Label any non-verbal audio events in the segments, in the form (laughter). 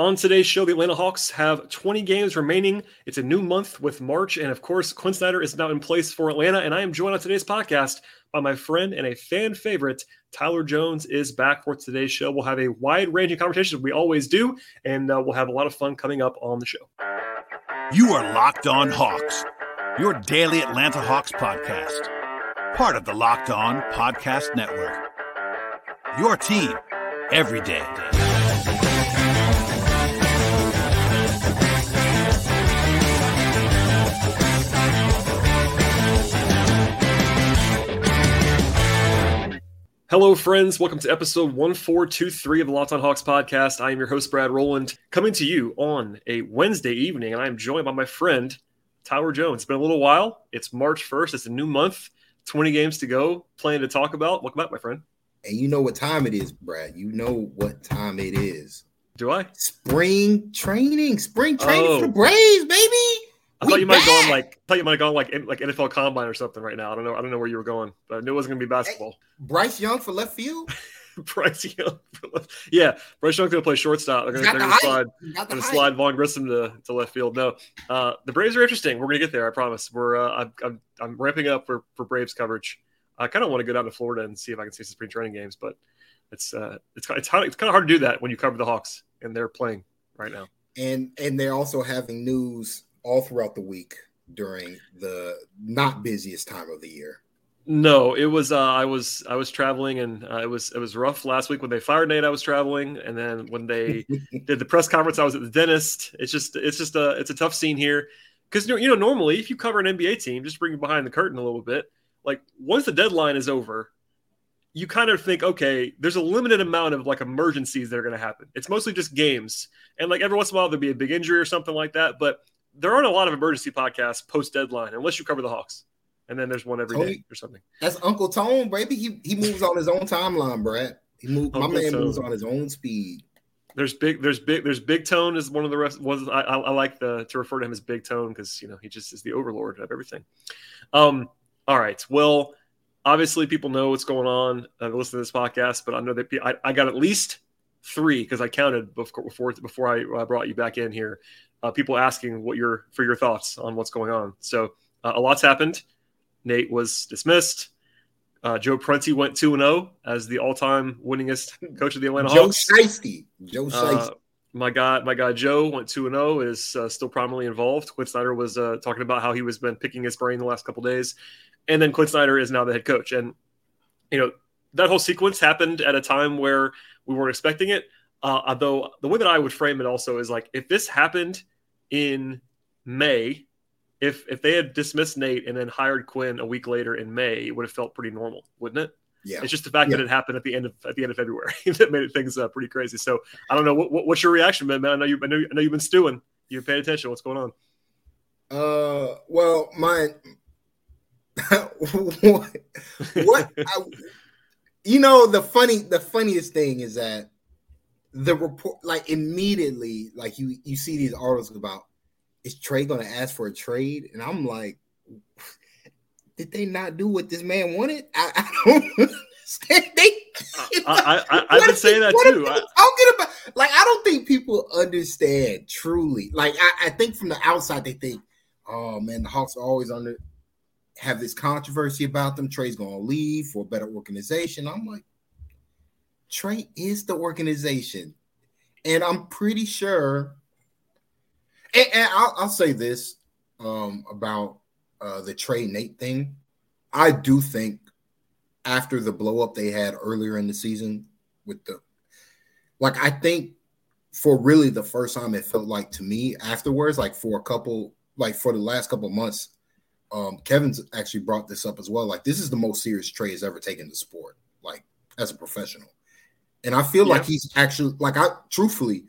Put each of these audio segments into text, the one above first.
On today's show, the Atlanta Hawks have 20 games remaining. It's a new month with March. And of course, Quin Snyder is now in place for Atlanta. And I am joined on today's podcast by my friend and a fan favorite, Tyler Jones, is back for today's show. We'll have a wide ranging conversation, we always do. And uh, we'll have a lot of fun coming up on the show. You are Locked On Hawks, your daily Atlanta Hawks podcast, part of the Locked On Podcast Network. Your team every day. Hello, friends. Welcome to episode 1423 of the Locked on Hawks podcast. I am your host, Brad Rowland, coming to you on a Wednesday evening, and I am joined by my friend, Tyler Jones. It's been a little while. It's March 1st. It's a new month, 20 games to go, plenty to talk about. Welcome back, my friend. And you know what time it is, Brad. You know what time it is. Do I? Spring training. Spring training oh. for the oh. Braves, baby. I thought you might go on like thought you might go on like like NFL Combine or something right now. I don't know. I don't know where you were going, but I knew it wasn't going to be basketball. Hey, Bryce Young for left field. (laughs) Bryce Young, yeah, Bryce Young's going to play shortstop. They're going to slide, going to slide Vaughn Grissom to, to left field. No, uh, the Braves are interesting. We're going to get there. I promise. We're uh, I'm, I'm, I'm ramping up for for Braves coverage. I kind of want to go down to Florida and see if I can see some spring training games, but it's uh it's it's it's kind of hard to do that when you cover the Hawks and they're playing right now. And and they're also having news all throughout the week during the not busiest time of the year? No, it was. Uh, I was I was traveling, and uh, it was it was rough last week when they fired Nate. I was traveling, and then when they (laughs) did the press conference, I was at the dentist. It's just it's just a it's a tough scene here because you know normally if you cover an NBA team, just bring it behind the curtain a little bit. Like once the deadline is over, you kind of think, okay, there's a limited amount of like emergencies that are going to happen. It's mostly just games, and like every once in a while there'll be a big injury or something like that, but there aren't a lot of emergency podcasts post deadline unless you cover the Hawks. And then there's one every Tony, day or something. That's Uncle Tone, baby. He he moves on his own timeline, Brad. He moves. my man Tone. moves on his own speed. There's big. There's big. There's Big Tone is one of the rest. Was I, I, I like the to refer to him as Big Tone because you know he just is the overlord of everything. Um. All right. Well, obviously people know what's going on. Uh, listen to this podcast, but I know that I, I got at least three because I counted before before before I brought you back in here uh, people asking what your for your thoughts on what's going on. So uh, a lot's happened. Nate was dismissed. Uh, Joe Prunty went two and zero oh as the all time winningest (laughs) coach of the Atlanta Joe Hawks. Shiesty. Joe uh, Shiesty. my guy, my guy Joe went two and zero. Oh, is uh, still prominently involved. Quin Snyder was uh, talking about how he was been picking his brain the last couple days, and then Quin Snyder is now the head coach. And you know that whole sequence happened at a time where we weren't expecting it. Uh, although the way that I would frame it also is like if this happened in May, if if they had dismissed Nate and then hired Quin a week later in May, it would have felt pretty normal, wouldn't it? Yeah. It's just the fact yeah. that it happened at the end of at the end of February (laughs) that made things uh, pretty crazy. So I don't know what, what, what's your reaction, man. Man, I know you I know, I know you've been stewing. You've paid attention. What's going on? Uh, well, my (laughs) what, what I, you know the funny the funniest thing is that the report like immediately like you you see these articles about is Trae going to ask for a trade and I'm like (laughs) did they not do what this man wanted I, I don't (laughs) understand they I, I, I would say that too. I, Talking about like I don't think people understand truly. Like I, I think from the outside they think, oh man, the Hawks are always under have this controversy about them. Trae's gonna leave for a better organization. I'm like, Trae is the organization. And I'm pretty sure, and, and I'll, I'll, say this um, about uh, the Trae Nate thing. I do think after the blow up they had earlier in the season with the, like, I think for really the first time it felt like to me afterwards, like for a couple, like for the last couple months, um, Kevin's actually brought this up as well. Like, this is the most serious Trae has ever taken the sport, like as a professional. And I feel yeah. like he's actually like I truthfully,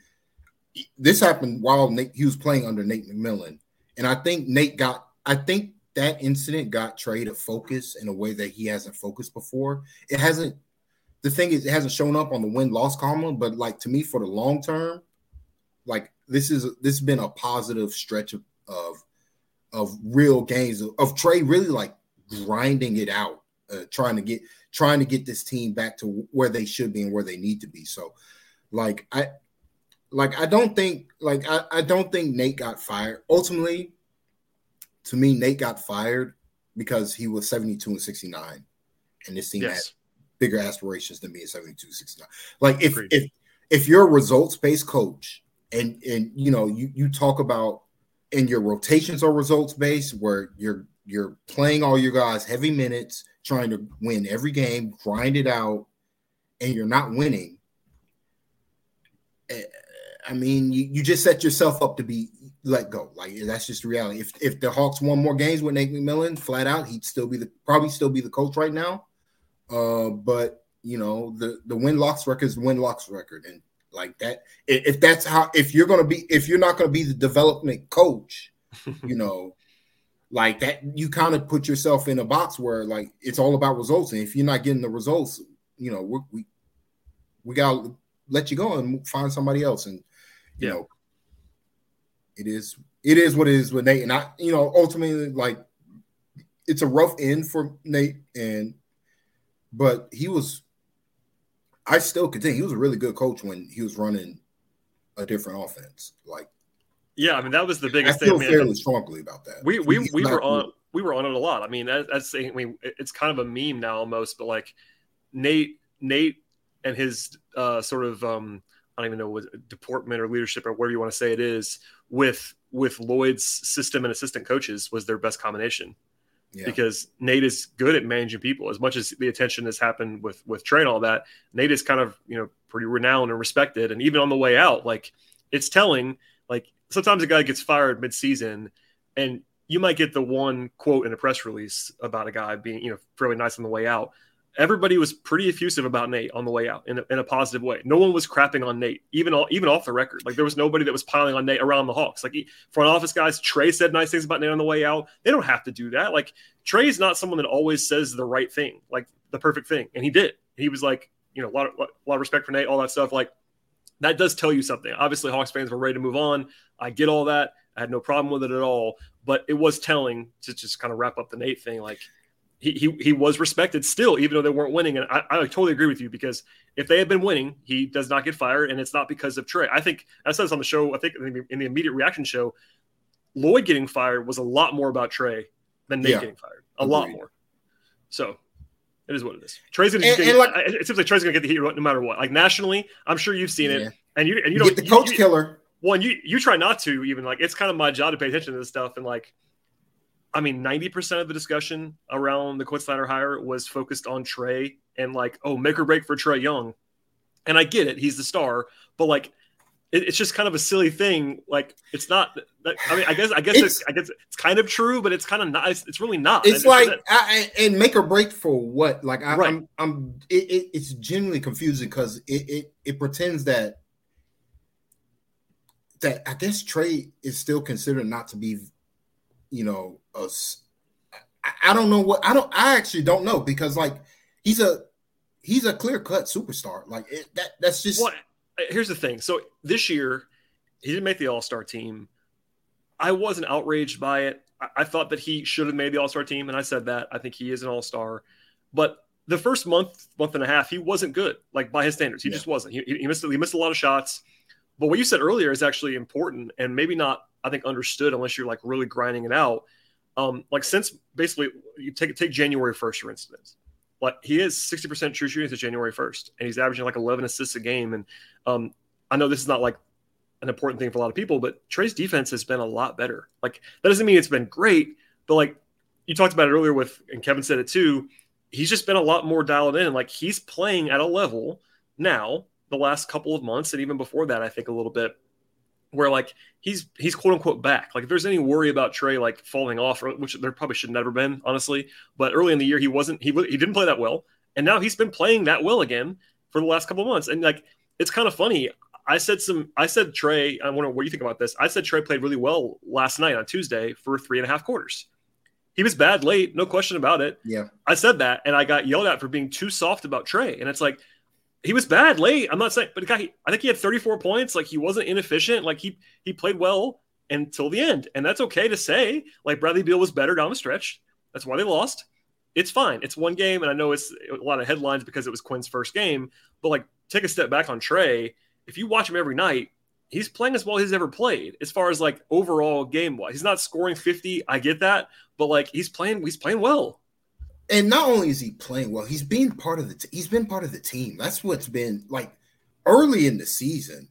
this happened while Nate, he was playing under Nate McMillan. And I think Nate got I think that incident got Trae to focus in a way that he hasn't focused before. It hasn't the thing is it hasn't shown up on the win-loss column, but like to me for the long term, like this is this has been a positive stretch of of, of real games of, of Trae really like grinding it out, uh, trying to get trying to get this team back to where they should be and where they need to be. So, like I, like I don't think like I, I don't think Nate got fired. Ultimately, to me, Nate got fired because he was 72 and 69. And this team yes. had bigger aspirations than being 72 69. Like if Agreed. if if you're a results-based coach and and you know you you talk about and your rotations are results-based where you're you're playing all your guys heavy minutes, trying to win every game, grind it out, and you're not winning. Eh, I mean, you, you just set yourself up to be let go. Like that's just reality. If if the Hawks won more games with Nate McMillan, flat out, he'd still be the probably still be the coach right now. Uh, but you know, the the win loss record is win loss record, and like that, if that's how if you're gonna be if you're not gonna be the development coach, (laughs) you know, like that, you kind of put yourself in a box where like it's all about results, and if you're not getting the results, you know, we we, we gotta let you go and find somebody else, and you yeah. know it is it is what it is with Nate. And I, you know, ultimately, like it's a rough end for Nate, and but he was I still continue. He was a really good coach when he was running a different offense. Like yeah, I mean that was the biggest I feel thing. fairly strongly about that. We we, we were on we were on it a lot. I mean, that's I mean it's kind of a meme now almost, but like Nate Nate and his uh, sort of um, I don't even know what deportment or leadership or whatever you want to say it is with with Lloyd's system and assistant coaches was their best combination. Yeah. Because Nate is good at managing people. As much as the attention has happened with with Trae and all that, Nate is kind of you know pretty renowned and respected. And even on the way out, like it's telling. Like sometimes a guy gets fired mid season, and you might get the one quote in a press release about a guy being you know fairly nice on the way out everybody was pretty effusive about Nate on the way out in a, in a positive way. No one was crapping on Nate, even all, even off the record. Like there was nobody that was piling on Nate around the Hawks. Like front office guys, Trae said nice things about Nate on the way out. They don't have to do that. Like Trae is not someone that always says the right thing, like the perfect thing, and he did. He was like, you know, a lot of, a lot of respect for Nate, all that stuff. Like that does tell you something. Obviously, Hawks fans were ready to move on. I get all that. I had no problem with it at all. But it was telling to just kind of wrap up the Nate thing. Like he, he, he was respected still, even though they weren't winning. And I, I totally agree with you because if they had been winning, he does not get fired, and it's not because of Trae. I think I said this on the show. I think in the, in the immediate reaction show, Lloyd getting fired was a lot more about Trae than Nate yeah. getting fired. A Agreed. lot more. So it is what it is. Trae's gonna. And, get, and like, it seems like Trae's gonna get the heat no matter what. Like nationally, I'm sure you've seen it, and you and you, you don't get the coach you, killer. One, you you try not to even like it's kind of my job to pay attention to this stuff and like I mean, 90% of the discussion around the Quin hire was focused on Trae and like, oh, make or break for Trae Young. And I get it, he's the star, but like, it, it's just kind of a silly thing. Like, it's not. I mean, I guess, I guess, it's, I guess it's kind of true, but it's kind of not. It's, it's really not. It's like, I, and make or break for what? Like, I, right. I'm, I'm. It, it's genuinely confusing because it, it, it pretends that that I guess trade is still considered not to be you know, us. I don't know what I don't. I actually don't know because like he's a he's a clear cut superstar. Like it, that that's just. Well, here's the thing. So this year he didn't make the All Star team. I wasn't outraged by it. I, I thought that he should have made the All Star team, and I said that. I think he is an All Star, but the first month, month and a half, he wasn't good. Like by his standards, he yeah. just wasn't. He, he missed he missed a lot of shots. But what you said earlier is actually important, and maybe not I think understood unless you're like really grinding it out. Um, like since basically you take take January first for instance, like he is sixty percent true shooting since January first, and he's averaging like eleven assists a game. And um, I know this is not like an important thing for a lot of people, but Trae's defense has been a lot better. Like that doesn't mean it's been great, but like you talked about it earlier with, and Kevin said it too. He's just been a lot more dialed in. Like he's playing at a level now the last couple of months, and even before that, I think a little bit where like he's he's quote unquote back. Like if there's any worry about Trae like falling off, which there probably should never been, honestly. But early in the year he wasn't he he didn't play that well, and now he's been playing that well again for the last couple of months. And like it's kind of funny. I said some. I said Trae. I wonder what you think about this. I said Trae played really well last night on Tuesday for three and a half quarters. He was bad late, no question about it. Yeah, I said that, and I got yelled at for being too soft about Trae. And it's like he was bad late. I'm not saying, but guy, I think he had 34 points. Like he wasn't inefficient. Like he he played well until the end, and that's okay to say. Like Bradley Beal was better down the stretch. That's why they lost. It's fine. It's one game, and I know it's a lot of headlines because it was Quin's first game. But like, take a step back on Trae. If you watch him every night, he's playing as well as he's ever played as far as like overall game wise. He's not scoring 50. I get that, but like he's playing, he's playing well. And not only is he playing well, he's been part of the t- he's been part of the team. That's what's been like early in the season.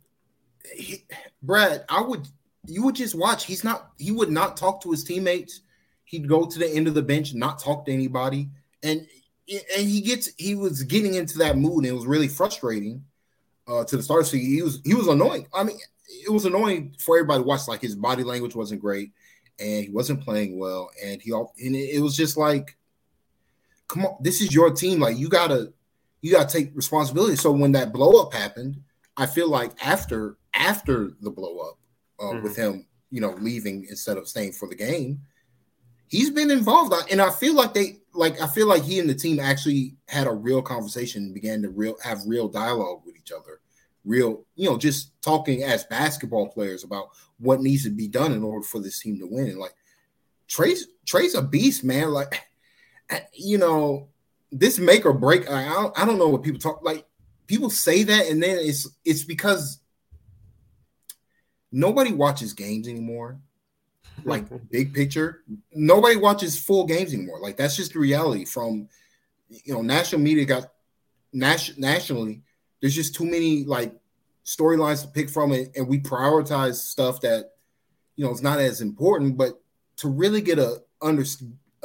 He, Brad, I would you would just watch. He's not he would not talk to his teammates. He'd go to the end of the bench, not talk to anybody. And and he gets he was getting into that mood and it was really frustrating uh, to the start. So he was he was annoying. I mean, it was annoying for everybody to watch. Like his body language wasn't great, and he wasn't playing well, and he all and it was just like, come on, this is your team. Like you gotta you gotta take responsibility. So when that blow up happened, I feel like after after the blow up uh, mm-hmm. with him, you know, leaving instead of staying for the game, he's been involved, and I feel like they like I feel like he and the team actually had a real conversation, began to real have real dialogue with each other, real you know just talking as basketball players about what needs to be done in order for this team to win. And like Trae's Trae's a beast, man. Like you know this make or break. I don't, I don't know what people talk like. People say that, and then it's it's because nobody watches games anymore like (laughs) big picture. Nobody watches full games anymore. Like that's just the reality. From you know, national media got nas- nationally. There's just too many like storylines to pick from, it, and we prioritize stuff that you know is not as important. But to really get a under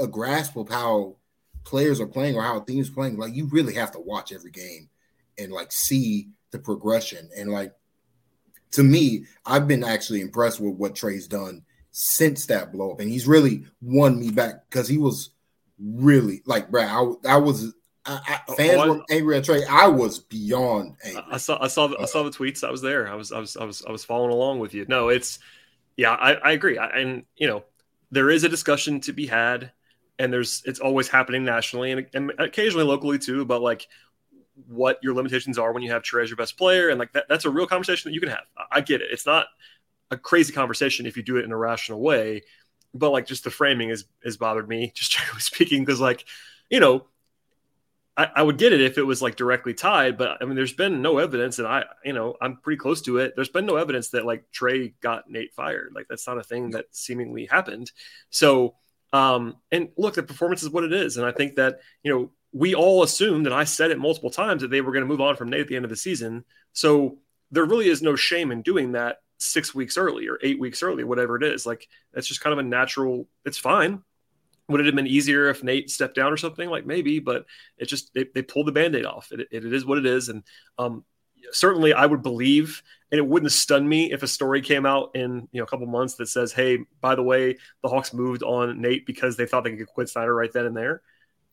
a grasp of how players are playing or how teams team playing, like you really have to watch every game and like see the progression. And like to me, I've been actually impressed with what Trae's done since that blow up, and he's really won me back because he was really like, Brad. I, I was I, I, oh, fans oh, were angry at Trae. I was beyond angry. I saw I saw the, I saw the tweets. I was there. I was I was I was I was following along with you. No, it's yeah, I, I agree. I, and you know, there is a discussion to be had, and there's it's always happening nationally and, and occasionally locally too. About like what your limitations are when you have Trae as your best player, and like that, that's a real conversation that you can have. I, get it. It's not a crazy conversation if you do it in a rational way. But like just the framing is has bothered me, just (laughs) generally speaking, because like, you know, I, I, would get it if it was like directly tied, but I mean, there's been no evidence, and I, you know, I'm pretty close to it. There's been no evidence that like Trae got Nate fired. Like that's not a thing that seemingly happened. So, um, and look, the performance is what it is, and I think that you know we all assumed, and I said it multiple times that they were going to move on from Nate at the end of the season. So there really is no shame in doing that six weeks early or eight weeks early, whatever it is. Like that's just kind of a natural. It's fine. Would it have been easier if Nate stepped down or something? Like maybe, but it just they, they pulled the band-aid off. It, it, it is what it is, and um, certainly I would believe, and it wouldn't stun me if a story came out in you know a couple months that says, "Hey, by the way, the Hawks moved on Nate because they thought they could quit Snyder right then and there."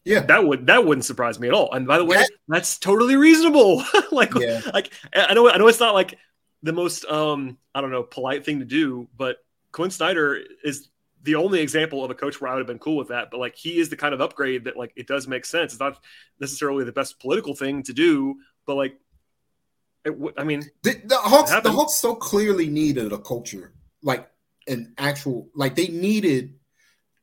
Yeah, that would that wouldn't surprise me at all. And by the way, that, that's totally reasonable. (laughs) like, yeah. like I know I know it's not like the most um I don't know polite thing to do, but Quin Snyder is the only example of a coach where I would have been cool with that. But like he is the kind of upgrade that like it does make sense. It's not necessarily the best political thing to do, but like it, I mean, the, the Hawks the Hawks so clearly needed a culture like an actual like they needed.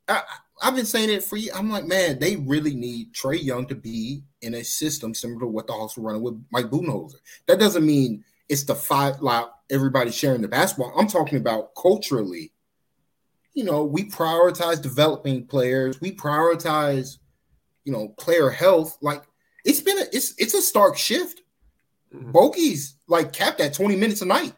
I, I've been saying it for you. I'm like, man, they really need Trae Young to be in a system similar to what the Hawks were running with Mike Budenholzer. That doesn't mean it's the five like everybody sharing the basketball. I'm talking about culturally. You know, we prioritize developing players. We prioritize, you know, player health. Like it's been a it's it's a stark shift. Mm-hmm. Bogey's like capped at 20 minutes a night.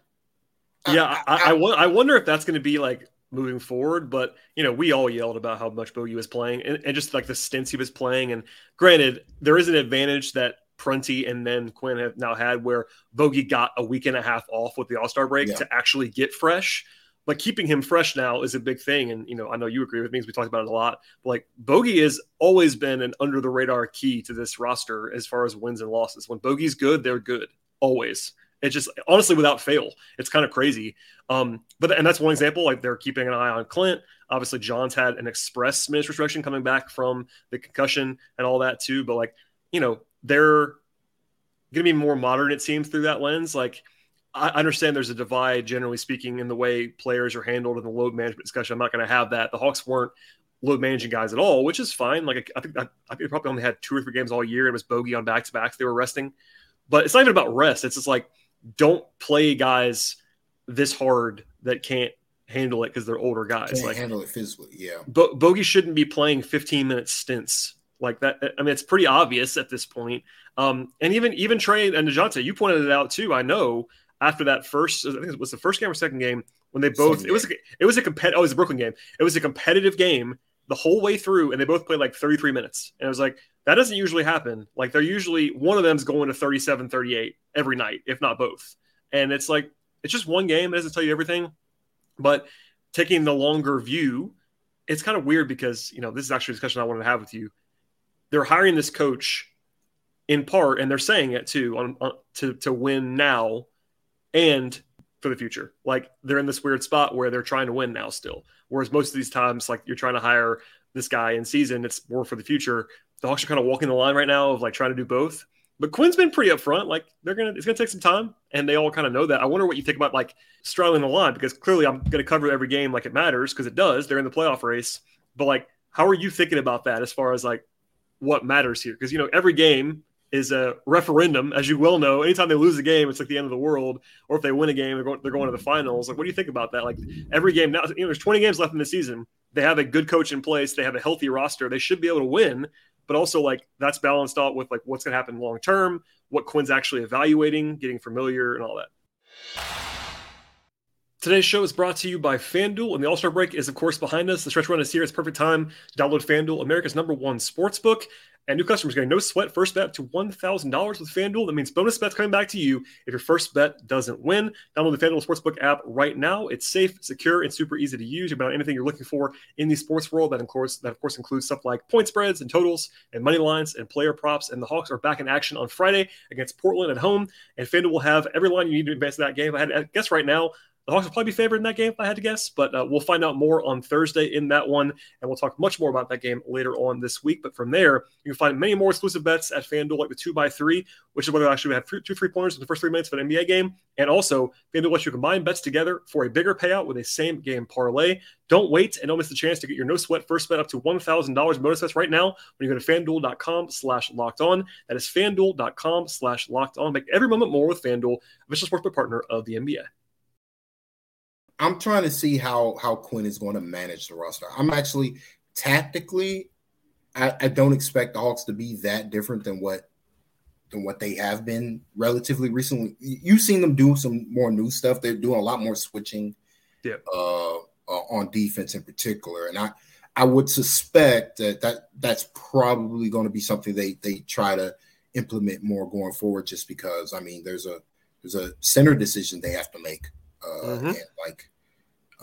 Yeah, I, I, I, I, I wonder if that's going to be like moving forward. But you know, we all yelled about how much Bogey was playing and, and, just like the stints he was playing. And granted, there is an advantage that Prunty and then Quin have now had where Bogey got a week and a half off with the All Star break yeah. to actually get fresh. But keeping him fresh now is a big thing. And, you know, I know you agree with me because we talked about it a lot. But like Bogey has always been an under the radar key to this roster as far as wins and losses. When Bogey's good, they're good always. It's just honestly without fail. It's kind of crazy. Um, but and that's one example. Like they're keeping an eye on Clint. Obviously, John's had an express minutes restriction coming back from the concussion and all that too. But like, you know, they're to be more modern, it seems, through that lens. Like, I understand there's a divide, generally speaking, in the way players are handled in the load management discussion. I'm not going to have that. The Hawks weren't load managing guys at all, which is fine. Like, I think I, I think probably only had two or three games all year. It was bogey on back to backs. They were resting, but it's not even about rest. It's just like don't play guys this hard that can't handle it because they're older guys. Can't like handle it physically. Yeah. Bo- Bogey shouldn't be playing 15 minute stints like that. I mean, it's pretty obvious at this point. Um, and even even Trae and Dejounte, you pointed it out too. I know after that first, I think it was the first game or second game when they both. It was a, it was a competitive. Oh, it was a Brooklyn game. It was a competitive game the whole way through, and they both played like 33 minutes. And it was like that doesn't usually happen. Like they're usually one of them's going to 37, 38 every night, if not both. And it's like it's just one game. It doesn't tell you everything. But taking the longer view, it's kind of weird because you know this is actually a discussion I wanted to have with you. They're hiring this coach in part, and they're saying it too, on, on to to win now and for the future. Like they're in this weird spot where they're trying to win now still. Whereas most of these times, like you're trying to hire this guy in season, it's more for the future. The Hawks are kind of walking the line right now of like trying to do both. But Quin's been pretty upfront. Like they're gonna, it's gonna take some time, and they all kind of know that. I wonder what you think about like straddling the line because clearly I'm gonna cover every game like it matters because it does. They're in the playoff race, but like, how are you thinking about that as far as like what matters here? Because you know every game is a referendum, as you well know. Anytime they lose a game, it's like the end of the world. Or if they win a game, they're going, they're going to the finals. Like, what do you think about that? Like every game now, you know, there's 20 games left in the season. They have a good coach in place. They have a healthy roster. They should be able to win. But also, like that's balanced out with like what's going to happen long term, what Quin's actually evaluating, getting familiar, and all that. Today's show is brought to you by FanDuel, and the All Star break is, of course, behind us. The stretch run is here. It's perfect time to download FanDuel, America's number one sports book. And new customers getting no sweat first bet to $1,000 with FanDuel. That means bonus bets coming back to you if your first bet doesn't win. Download the FanDuel Sportsbook app right now. It's safe, secure, and super easy to use. About anything you're looking for in the sports world. That, of course, that of course includes stuff like point spreads and totals and money lines and player props. And the Hawks are back in action on Friday against Portland at home. And FanDuel will have every line you need to advance that game. I had to guess right now the Hawks will probably be favored in that game, if I had to guess, but uh, we'll find out more on Thursday in that one, and we'll talk much more about that game later on this week. But from there, you can find many more exclusive bets at FanDuel, like the two by three, which is where they actually have three, two three pointers in the first three minutes of an NBA game, and also FanDuel lets you combine bets together for a bigger payout with a same game parlay. Don't wait and don't miss the chance to get your no sweat first bet up to $1,000 bonus bets right now when you go to fanduel.com slash locked on. That is fanduel.com slash locked on. Make every moment more with FanDuel, official sportsbook partner of the NBA. I'm trying to see how how Quin is going to manage the roster. I'm actually tactically, I, I don't expect the Hawks to be that different than what than what they have been relatively recently. You've seen them do some more new stuff. They're doing a lot more switching, yeah, uh, uh, on defense in particular. And I I would suspect that that that's probably going to be something they they try to implement more going forward. Just because I mean, there's a there's a center decision they have to make uh, mm-hmm. and like,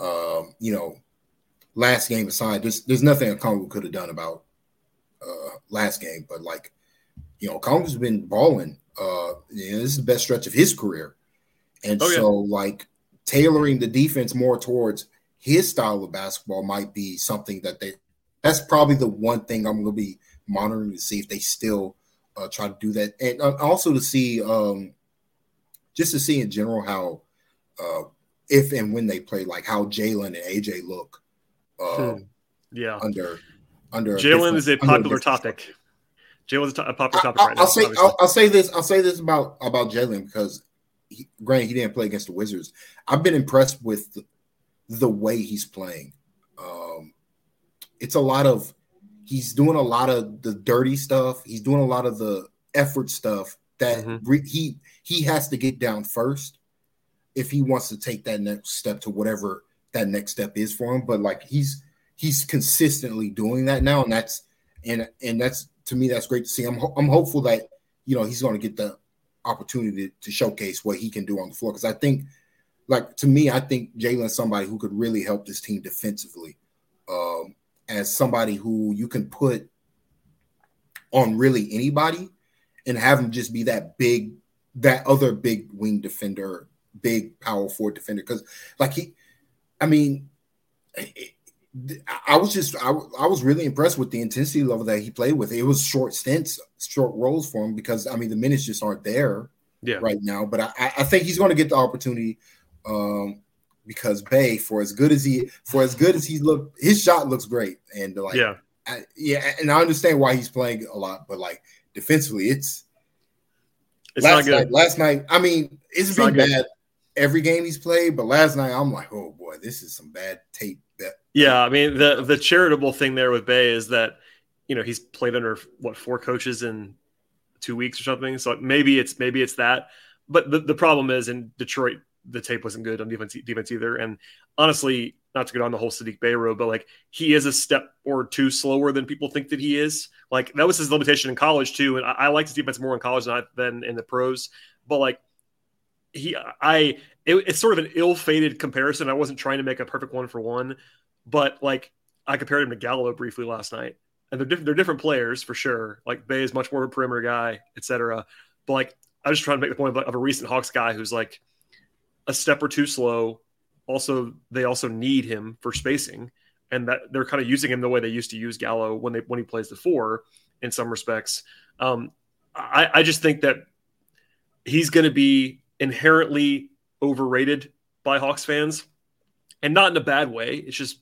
um, you know, last game aside, there's there's nothing Okongwu could have done about uh, last game, but like, you know, Okongwu's been balling. Uh, you know, this is the best stretch of his career, and oh, so yeah. like tailoring the defense more towards his style of basketball might be something that they. That's probably the one thing I'm going to be monitoring to see if they still uh, try to do that, and uh, also to see, um, just to see in general how uh, if and when they play, like how Jalen and AJ look. Uh, hmm. Yeah. Under under Jalen is a popular topic. Jalen's a, popular topic I, right I'll Say, I'll, I'll, say this. I'll say this about about Jalen because, he, granted, he didn't play against the Wizards. I've been impressed with the, the way he's playing. Um, it's a lot of he's doing a lot of the dirty stuff. He's doing a lot of the effort stuff that mm-hmm. re, he he has to get down first if he wants to take that next step to whatever that next step is for him. But like he's he's consistently doing that now, and that's and and that's to me that's great to see. I'm I'm hopeful that you know he's going to get the opportunity to, to showcase what he can do on the floor because I think like to me I think Jalen's somebody who could really help this team defensively um, as somebody who you can put on really anybody and have him just be that big that other big wing defender big power forward defender because like he i mean i was just I, I was really impressed with the intensity level that he played with it was short stints short roles for him because i mean the minutes just aren't there yeah. right now but i i think he's going to get the opportunity um because Bey, for as good as he for as good as he look, his shot looks great, and like yeah, I, yeah, and I understand why he's playing a lot, but like defensively, it's, it's last night. Last night, I mean, it's, it's been bad. Every game he's played, but last night I'm like, oh boy, this is some bad tape. Yeah, I mean the the charitable thing there with Bey is that you know he's played under what four coaches in two weeks or something, so maybe it's maybe it's that. But the, the problem is in Detroit, the tape wasn't good on defense defense either. And honestly, not to get on the whole Saddiq Bey road, but like he is a step or two slower than people think that he is. Like that was his limitation in college too. And I, I liked his defense more in college than, I, than in the pros. But like he, I, it, it's sort of an ill-fated comparison. I wasn't trying to make a perfect one for one, but like I compared him to Gallo briefly last night, and they're different. They're different players for sure. Like Bey is much more of a perimeter guy, etc. But like I was just trying to make the point of, of a recent Hawks guy who's like a step or two slow. Also, they also need him for spacing, and that they're kind of using him the way they used to use Gallo when they when he plays the four in some respects. Um, I, I just think that he's going to be inherently overrated by Hawks fans, and not in a bad way. It's just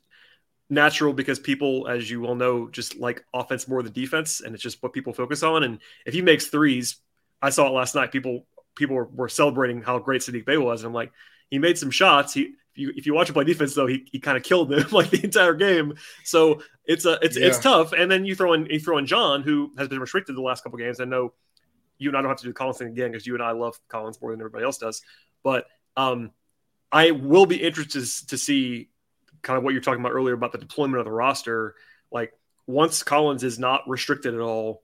natural because people, as you all know, just like offense more than defense, and it's just what people focus on. And if he makes threes, I saw it last night. People people were, were celebrating how great Saddiq Bey was, and I'm like, he made some shots. He if you, if you watch him play defense though, he, he kind of killed them (laughs) like the entire game. So it's a it's yeah. it's tough. And then you throw in you throw in John, who has been restricted the last couple games. I know you and I don't have to do the Collins thing again because you and I love Collins more than everybody else does. But um, I will be interested to see kind of what you're talking about earlier about the deployment of the roster. Like once Collins is not restricted at all,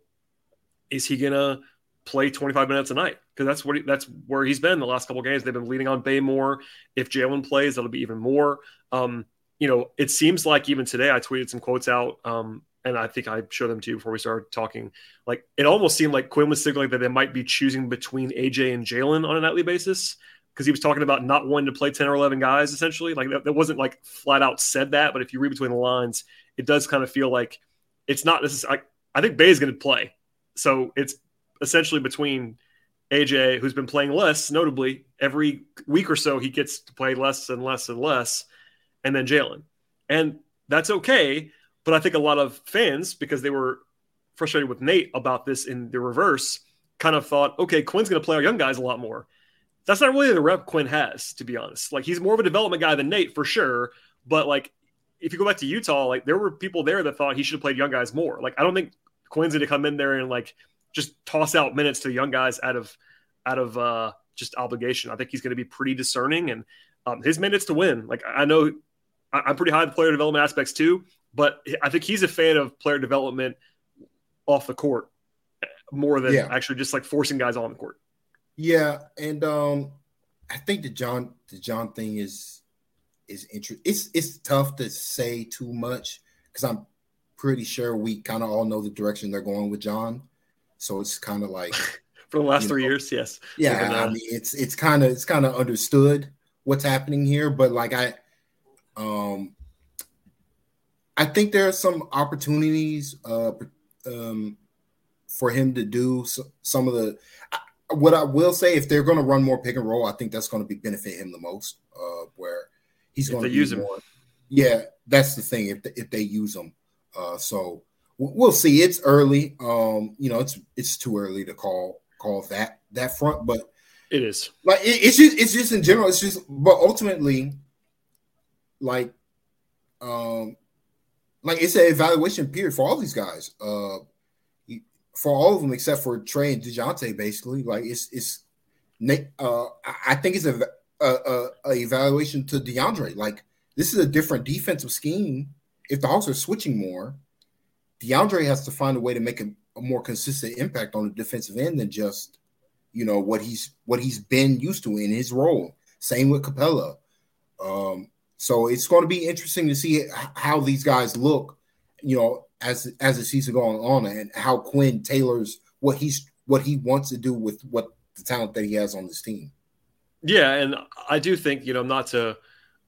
is he gonna play 25 minutes a night? Because that's what he, that's where he's been the last couple games. They've been leading on Bey more. If Jalen plays, that'll be even more. Um, you know, it seems like even today I tweeted some quotes out um, and I think I showed them to you before we started talking. Like it almost seemed like Quin was signaling that they might be choosing between AJ and Jalen on a nightly basis because he was talking about not wanting to play 10 or 11 guys essentially. Like that, that, wasn't like flat out said that, but if you read between the lines, it does kind of feel like it's not this I, I think Bey is going to play. So it's essentially between AJ, who's been playing less, notably every week or so, he gets to play less and less and less, and then Jalen. And that's okay but I think a lot of fans, because they were frustrated with Nate about this in the reverse, kind of thought, okay, Quin's going to play our young guys a lot more. That's not really the rep Quin has, to be honest. Like he's more of a development guy than Nate for sure. But like if you go back to Utah, like there were people there that thought he should have played young guys more. Like I don't think Quin's going to come in there and like just toss out minutes to the young guys out of out of uh just obligation. I think he's going to be pretty discerning and um, his minutes to win. Like I know I, am pretty high the player development aspects too. But I think he's a fan of player development off the court more than yeah. actually just like forcing guys on the court. Yeah, and um, I think the John the John thing is is interesting. It's it's tough to say too much because I'm pretty sure we kind of all know the direction they're going with John. So it's kind of like (laughs) for the last three know, years, yes. Yeah, I mean it's it's kind of it's kind of understood what's happening here, but like I um I think there are some opportunities uh, um, for him to do some of the. What I will say, if they're going to run more pick and roll, I think that's going to be benefit him the most. Uh, where he's going to use more. Him. Yeah, that's the thing. If if they use him, uh, so we'll see. It's early. Um, you know, it's it's too early to call call that that front, but it is like it, it's just it's just in general. It's just, but ultimately, like, um, like it's an evaluation period for all these guys. Uh, for all of them except for Trae and Dejounte, basically. Like it's it's. Uh, I think it's a, a, a evaluation to DeAndre. Like this is a different defensive scheme. If the Hawks are switching more, DeAndre has to find a way to make a, a more consistent impact on the defensive end than just you know what he's what he's been used to in his role. Same with Capela. Um, so it's going to be interesting to see how these guys look, you know, as as the season going on, and how Quin tailors what he's what he wants to do with what the talent that he has on this team. Yeah, and I do think you know not to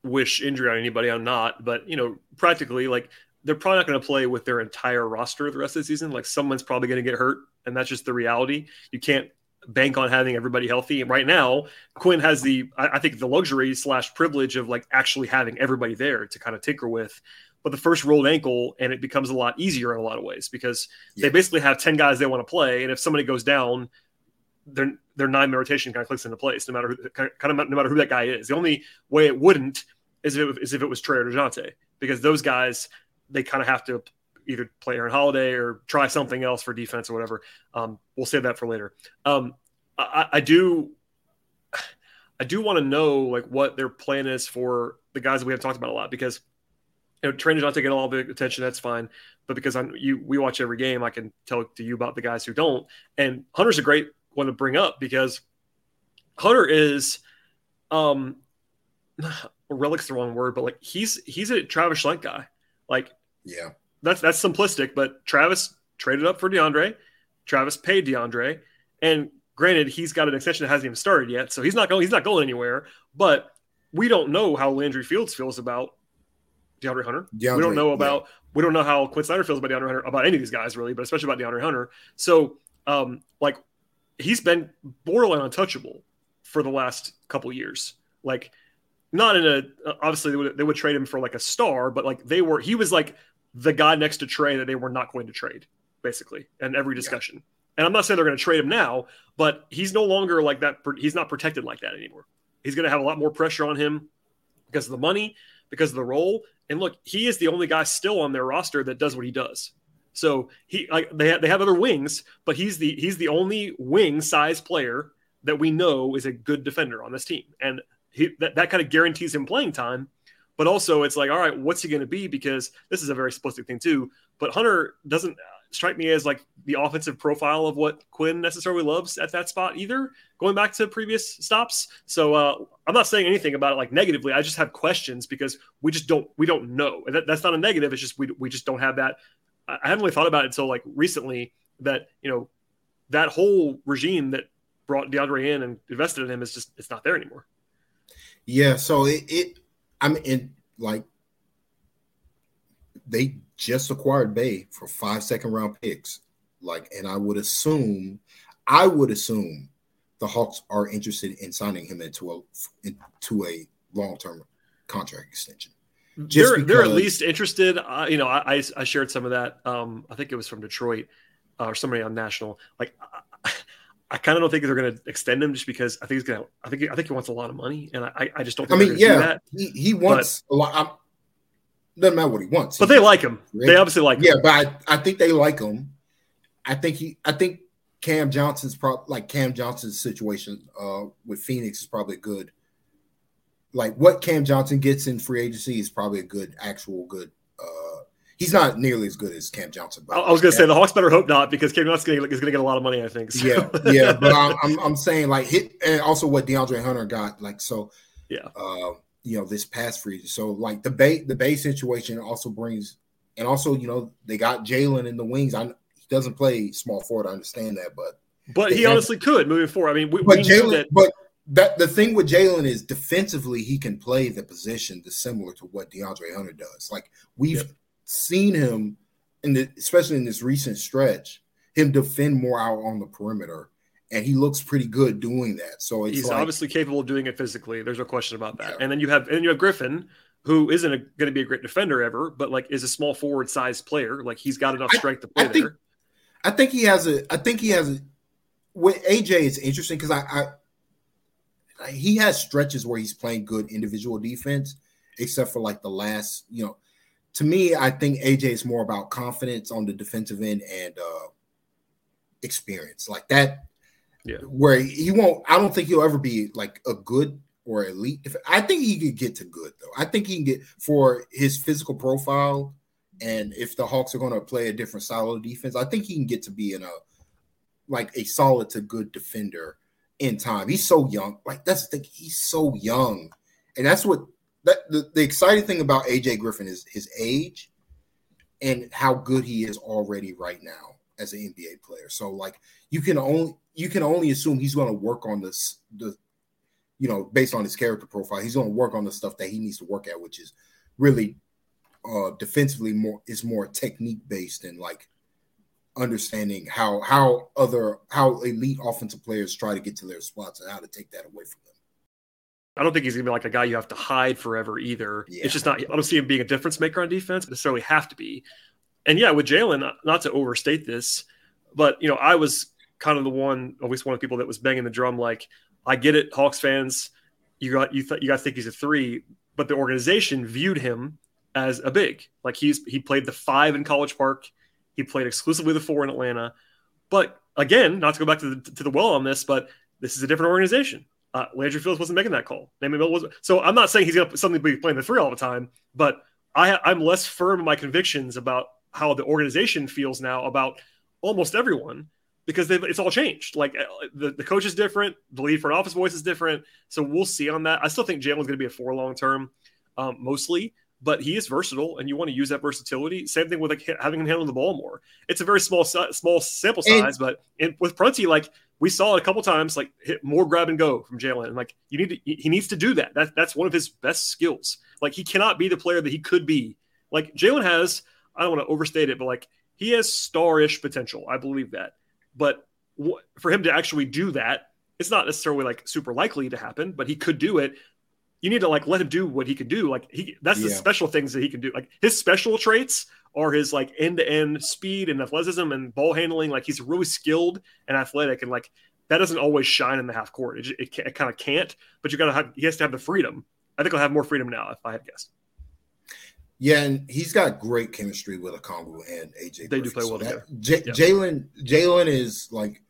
wish injury on anybody. I'm not, but you know, practically like they're probably not going to play with their entire roster the rest of the season. Like someone's probably going to get hurt, and that's just the reality. You can't bank on having everybody healthy. And right now, Quin has the I, think the luxury slash privilege of like actually having everybody there to kind of tinker with. But the first rolled ankle, and it becomes a lot easier in a lot of ways because yeah. they basically have ten guys they want to play, and if somebody goes down, they're their nine man rotation kind of clicks into place, no matter who, kind of no matter who that guy is. The only way it wouldn't is if it, is if it was Trae or Dejounte, because those guys they kind of have to either play Aaron Holiday or try something else for defense or whatever. Um, we'll save that for later. Um, I, I, do, I do want to know like what their plan is for the guys that we haven't talked about a lot because you know Trae Dejounte get all the attention, that's fine. But because I'm you, we watch every game, I can tell to you about the guys who don't. And Hunter's a great one to bring up because Hunter is, um, (sighs) relic's the wrong word, but like he's he's a Travis Schlenk guy. Like, yeah, that's that's simplistic, but Travis traded up for DeAndre. Travis paid DeAndre, and granted, he's got an extension that hasn't even started yet, so he's not going. He's not going anywhere. But we don't know how Landry Fields feels about DeAndre Hunter. DeAndre, we don't know about. Yeah. We don't know how Quin Snyder feels about DeAndre Hunter, about any of these guys really, but especially about DeAndre Hunter. So, um, like, he's been borderline untouchable for the last couple years. Like, not in a obviously they would, they would trade him for like a star, but like they were he was like the guy next to Trae that they were not going to trade, basically, in every discussion. Yeah. And I'm not saying they're going to trade him now, but he's no longer like that. He's not protected like that anymore. He's going to have a lot more pressure on him because of the money, because of the role. And look, he is the only guy still on their roster that does what he does. So he like they have, they have other wings, but he's the he's the only wing size player that we know is a good defender on this team, and he, that that kind of guarantees him playing time. But also, it's like, all right, what's he going to be? Because this is a very simplistic thing too. But Hunter doesn't strike me as like the offensive profile of what Quin necessarily loves at that spot either. Going back to previous stops, so uh, I'm not saying anything about it like negatively. I just have questions because we just don't we don't know. That, that's not a negative. It's just we we just don't have that. I haven't really thought about it until like recently that you know that whole regime that brought DeAndre in and invested in him is just it's not there anymore. Yeah, so it, it I'm in like they just acquired Bey for five second round picks. Like, and I would assume, I would assume the Hawks are interested in signing him into a into a long term contract extension. Just they're, because, they're at least interested. Uh, you know, I, I shared some of that. Um, I think it was from Detroit uh, or somebody on national. Like, I, kind of don't think they're going to extend him just because I think he's going to. I think I think he wants a lot of money, and I I just don't. I mean, yeah, he, he wants but, a lot. I'm, doesn't matter what he wants. But he they like him. They obviously like him. Yeah, but I, I think they like him. I think he I think Cam Johnson's probably like Cam Johnson's situation uh, with Phoenix is probably good. Like what Cam Johnson gets in free agency is probably a good, actual good. He's not nearly as good as Cam Johnson. I, I was going to say the Hawks better hope not because Cam Johnson is going to get a lot of money. I think. So. Yeah, yeah, but I'm, I'm, I'm saying like hit and also what DeAndre Hunter got like so. Yeah. Uh, you know this past free. So like the Bey the Bey situation also brings, and also you know they got Jalen in the wings. I he doesn't play small forward. I understand that, but but he honestly could moving forward. I mean, we, but Jalen, that- but that the thing with Jalen is defensively he can play the position similar to what DeAndre Hunter does. Like we've yep. Seen him in the especially in this recent stretch, him defend more out on the perimeter and he looks pretty good doing that. So he's like, obviously capable of doing it physically. There's no question about that. Yeah. And then you have and you have Griffin, who isn't going to be a great defender ever, but like is a small forward size player. Like he's got enough strength I, to play I think, there. I think he has a. I think he has a. With AJ, it's interesting because I, I he has stretches where he's playing good individual defense, except for like the last, you know. To me, I think AJ is more about confidence on the defensive end and uh experience. Like that yeah. Where he won't, I don't think he'll ever be like a good or elite. If, I think he could get to good though. I think he can get for his physical profile, and if the Hawks are going to play a different style of defense, I think he can get to be in a like a solid to good defender in time. He's so young. Like that's the thing. He's so young, and that's what that the, the exciting thing about AJ Griffin is his age and how good he is already right now as an NBA player. So like you can only you can only assume he's going to work on this the you know based on his character profile he's going to work on the stuff that he needs to work at which is really uh defensively more is more technique based and like understanding how how other how elite offensive players try to get to their spots and how to take that away from them I don't think he's gonna be like a guy you have to hide forever either. Yeah. It's just not. I don't see him being a difference maker on defense. Necessarily have to be. And yeah, with Jalen, not, to overstate this, but you know, I was kind of the one, at least one of the people that was banging the drum. Like, I get it, Hawks fans, you got you th- you guys think he's a three, but the organization viewed him as a big. Like he's he played the five in College Park, he played exclusively the four in Atlanta. But again, not to go back to the to the well on this, but this is a different organization. Uh, Landry Fields wasn't making that call. Nate McMillan was. So I'm not saying he's going to suddenly be playing the three all the time, but I, I'm less firm in my convictions about how the organization feels now about almost everyone because it's all changed. Like uh, the, the coach is different, the lead front office voice is different. So we'll see on that. I still think Jalen's going to be a four long term, um, mostly, but he is versatile, and you want to use that versatility. Same thing with like having him handle the ball more. It's a very small small sample size, and, but in, with Prunty, like we saw it a couple times, like hit more grab and go from Jalen, and like you need to, he needs to do that. That that's one of his best skills. Like he cannot be the player that he could be. Like Jalen has, I don't want to overstate it, but like he has starish potential. I believe that. But w- for him to actually do that, it's not necessarily like super likely to happen, but he could do it. You need to like let him do what he can do. Like he, that's yeah. the special things that he can do. Like his special traits are his like end to end speed and athleticism and ball handling. Like he's really skilled and athletic, and like that doesn't always shine in the half court. It, it, it kind of can't. But you got to have he has to have the freedom. I think he'll have more freedom now if I had guessed. Yeah, and he's got great chemistry with Okongwu and AJ. They Griffin. do play well together. J- yeah. Jalen Jalen is like,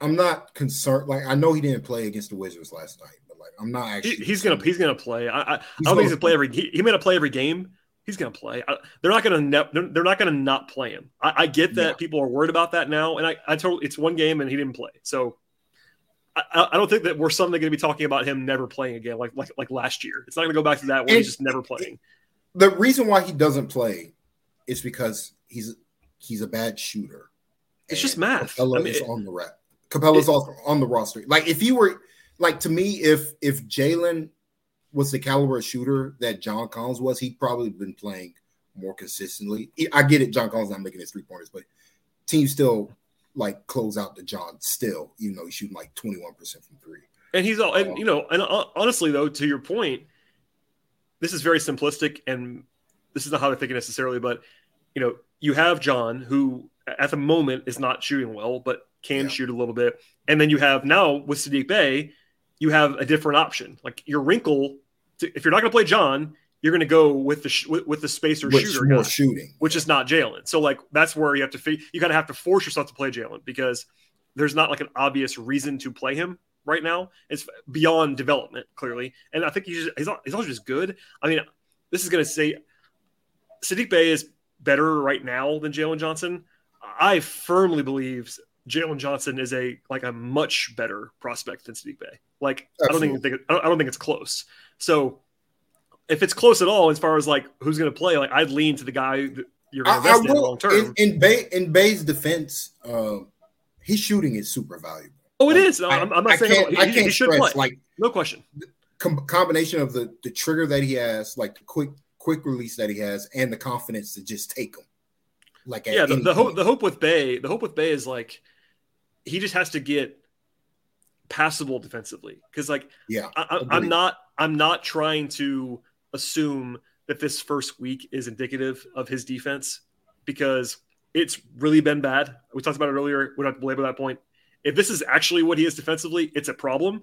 I'm not concerned. Like I know he didn't play against the Wizards last night, but like I'm not actually. He, he's gonna he's gonna play. I, I, I don't think he's gonna play every. He, he may not play every game. He's gonna play. I, they're not gonna ne- they're, not gonna not play him. I, I get that yeah. people are worried about that now, and I I totally it's one game and he didn't play. So I, I, don't think that we're suddenly going to be talking about him never playing again, like like like last year. It's not going to go back to that where and, he's just never playing the reason why he doesn't play is because he's he's a bad shooter. It's just math. Capela I mean, is it, on the rep. Capela's it, also on the roster. Like if you were like to me, if if Jalen was the caliber of shooter that John Collins was, he'd probably been playing more consistently. I get it, John Collins not making his three pointers, but teams still like close out the John still, even though he's shooting like 21% from three. And he's all, and um, you know, and uh, honestly though, to your point, this is very simplistic and this is not how they're thinking necessarily, but you know, you have John who at the moment is not shooting well, but can yeah. shoot a little bit. And then you have now with Saddiq Bey, you have a different option. Like your wrinkle, to, if you're not going to play John, you're going to go with the sh- with, the spacer which shooter guy, shooting, which is not Jalen. So like that's where you have to fi- you kind of have to force yourself to play Jalen because there's not like an obvious reason to play him right now. It's beyond development, clearly. And I think he's just, he's, he's also just good. I mean, this is going to say Saddiq Bey is better right now than Jalen Johnson. I firmly believe Jalen Johnson is a like a much better prospect than Saddiq Bey. Like Absolutely. I don't think I don't think it's close. So if it's close at all, as far as like who's going to play, like I'd lean to the guy that you're going to invest in long term. In, in, Bey in Bey's defense, uh, his shooting is super valuable. Oh, it like, is. I'm, I'm, not I saying he, I can't he should play. Like no question. Com- combination of the the trigger that he has, like the quick quick release that he has, and the confidence to just take them. Like yeah, the, the hope the hope with Bey the hope with Bey is like he just has to get passable defensively because like yeah I, I'm not I'm not trying to assume that this first week is indicative of his defense because it's really been bad. We talked about it earlier. We don't have to belabor that point if this is actually what he is defensively, it's a problem.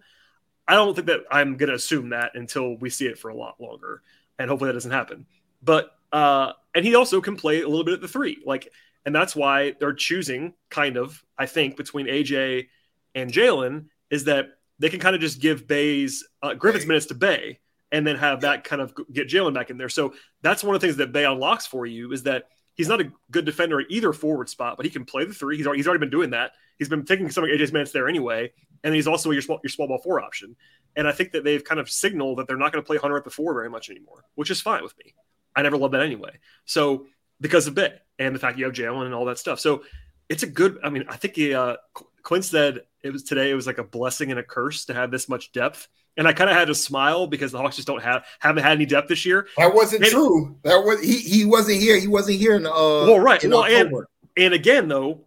I don't think that I'm going to assume that until we see it for a lot longer, and hopefully that doesn't happen. But uh, and he also can play a little bit at the three, like, and that's why they're choosing kind of, I think, between AJ and Jalen is that they can kind of just give Bey's uh, Griffin's minutes to Bey and then have that kind of get Jalen back in there. So that's one of the things that Bey unlocks for you is that he's not a good defender at either forward spot, but he can play the three. He's already, he's already been doing that. He's been taking some of AJ's minutes there anyway, and he's also your small, your small ball four option. And I think that they've kind of signaled that they're not going to play Hunter at the four very much anymore, which is fine with me. I never loved that anyway. So because of Bey and the fact you have Jalen and all that stuff. So it's a good. I mean, I think he, uh, Quin said it was today. It was like a blessing and a curse to have this much depth. And I kind of had to smile because the Hawks just don't have haven't had any depth this year. That wasn't and, true. That was he. He wasn't here. He wasn't here in uh. Well, right. well, October. and and again though,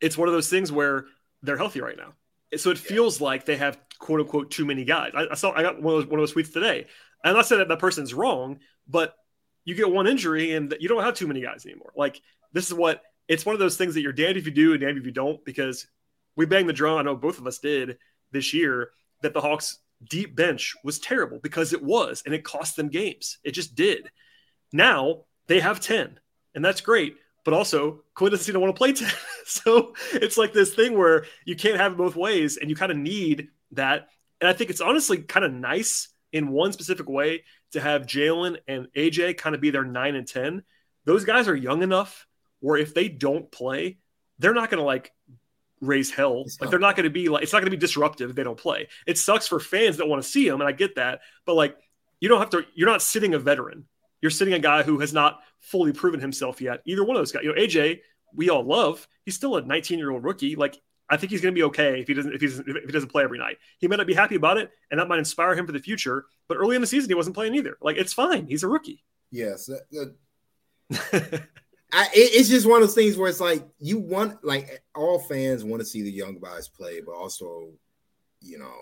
it's one of those things where they're healthy right now. So it feels like they have quote unquote too many guys. I, I, saw I got one of those one of those tweets today. And I'm not saying that that person's wrong, but you get one injury and you don't have too many guys anymore. Like this is what it's one of those things that you're damned if you do and damned if you don't because we banged the drum. I know both of us did this year that the Hawks deep bench was terrible because it was, and it cost them games. It just did. Now they have 10, and that's great. But also, Quin doesn't seem to want to play (laughs) 10. so it's like this thing where you can't have it both ways, and you kind of need that. And I think it's honestly kind of nice in one specific way to have Jalen and AJ kind of be their nine and 10. Those guys are young enough where if they don't play, they're not going to like raise hell. Like they're not going to be like it's not going to be disruptive if they don't play. It sucks for fans that want to see them, and I get that. But like you don't have to. You're not sitting a veteran. You're sitting a guy who has not fully proven himself yet. Either one of those guys. You know, AJ, we all love. He's still a 19 year old rookie. Like I think he's going to be okay if he doesn't if he doesn't if he doesn't play every night. He might not be happy about it, and that might inspire him for the future. But early in the season, he wasn't playing either. Like it's fine. He's a rookie. Yes. (laughs) I, it's just one of those things where it's like you want like all fans want to see the young guys play, but also, you know,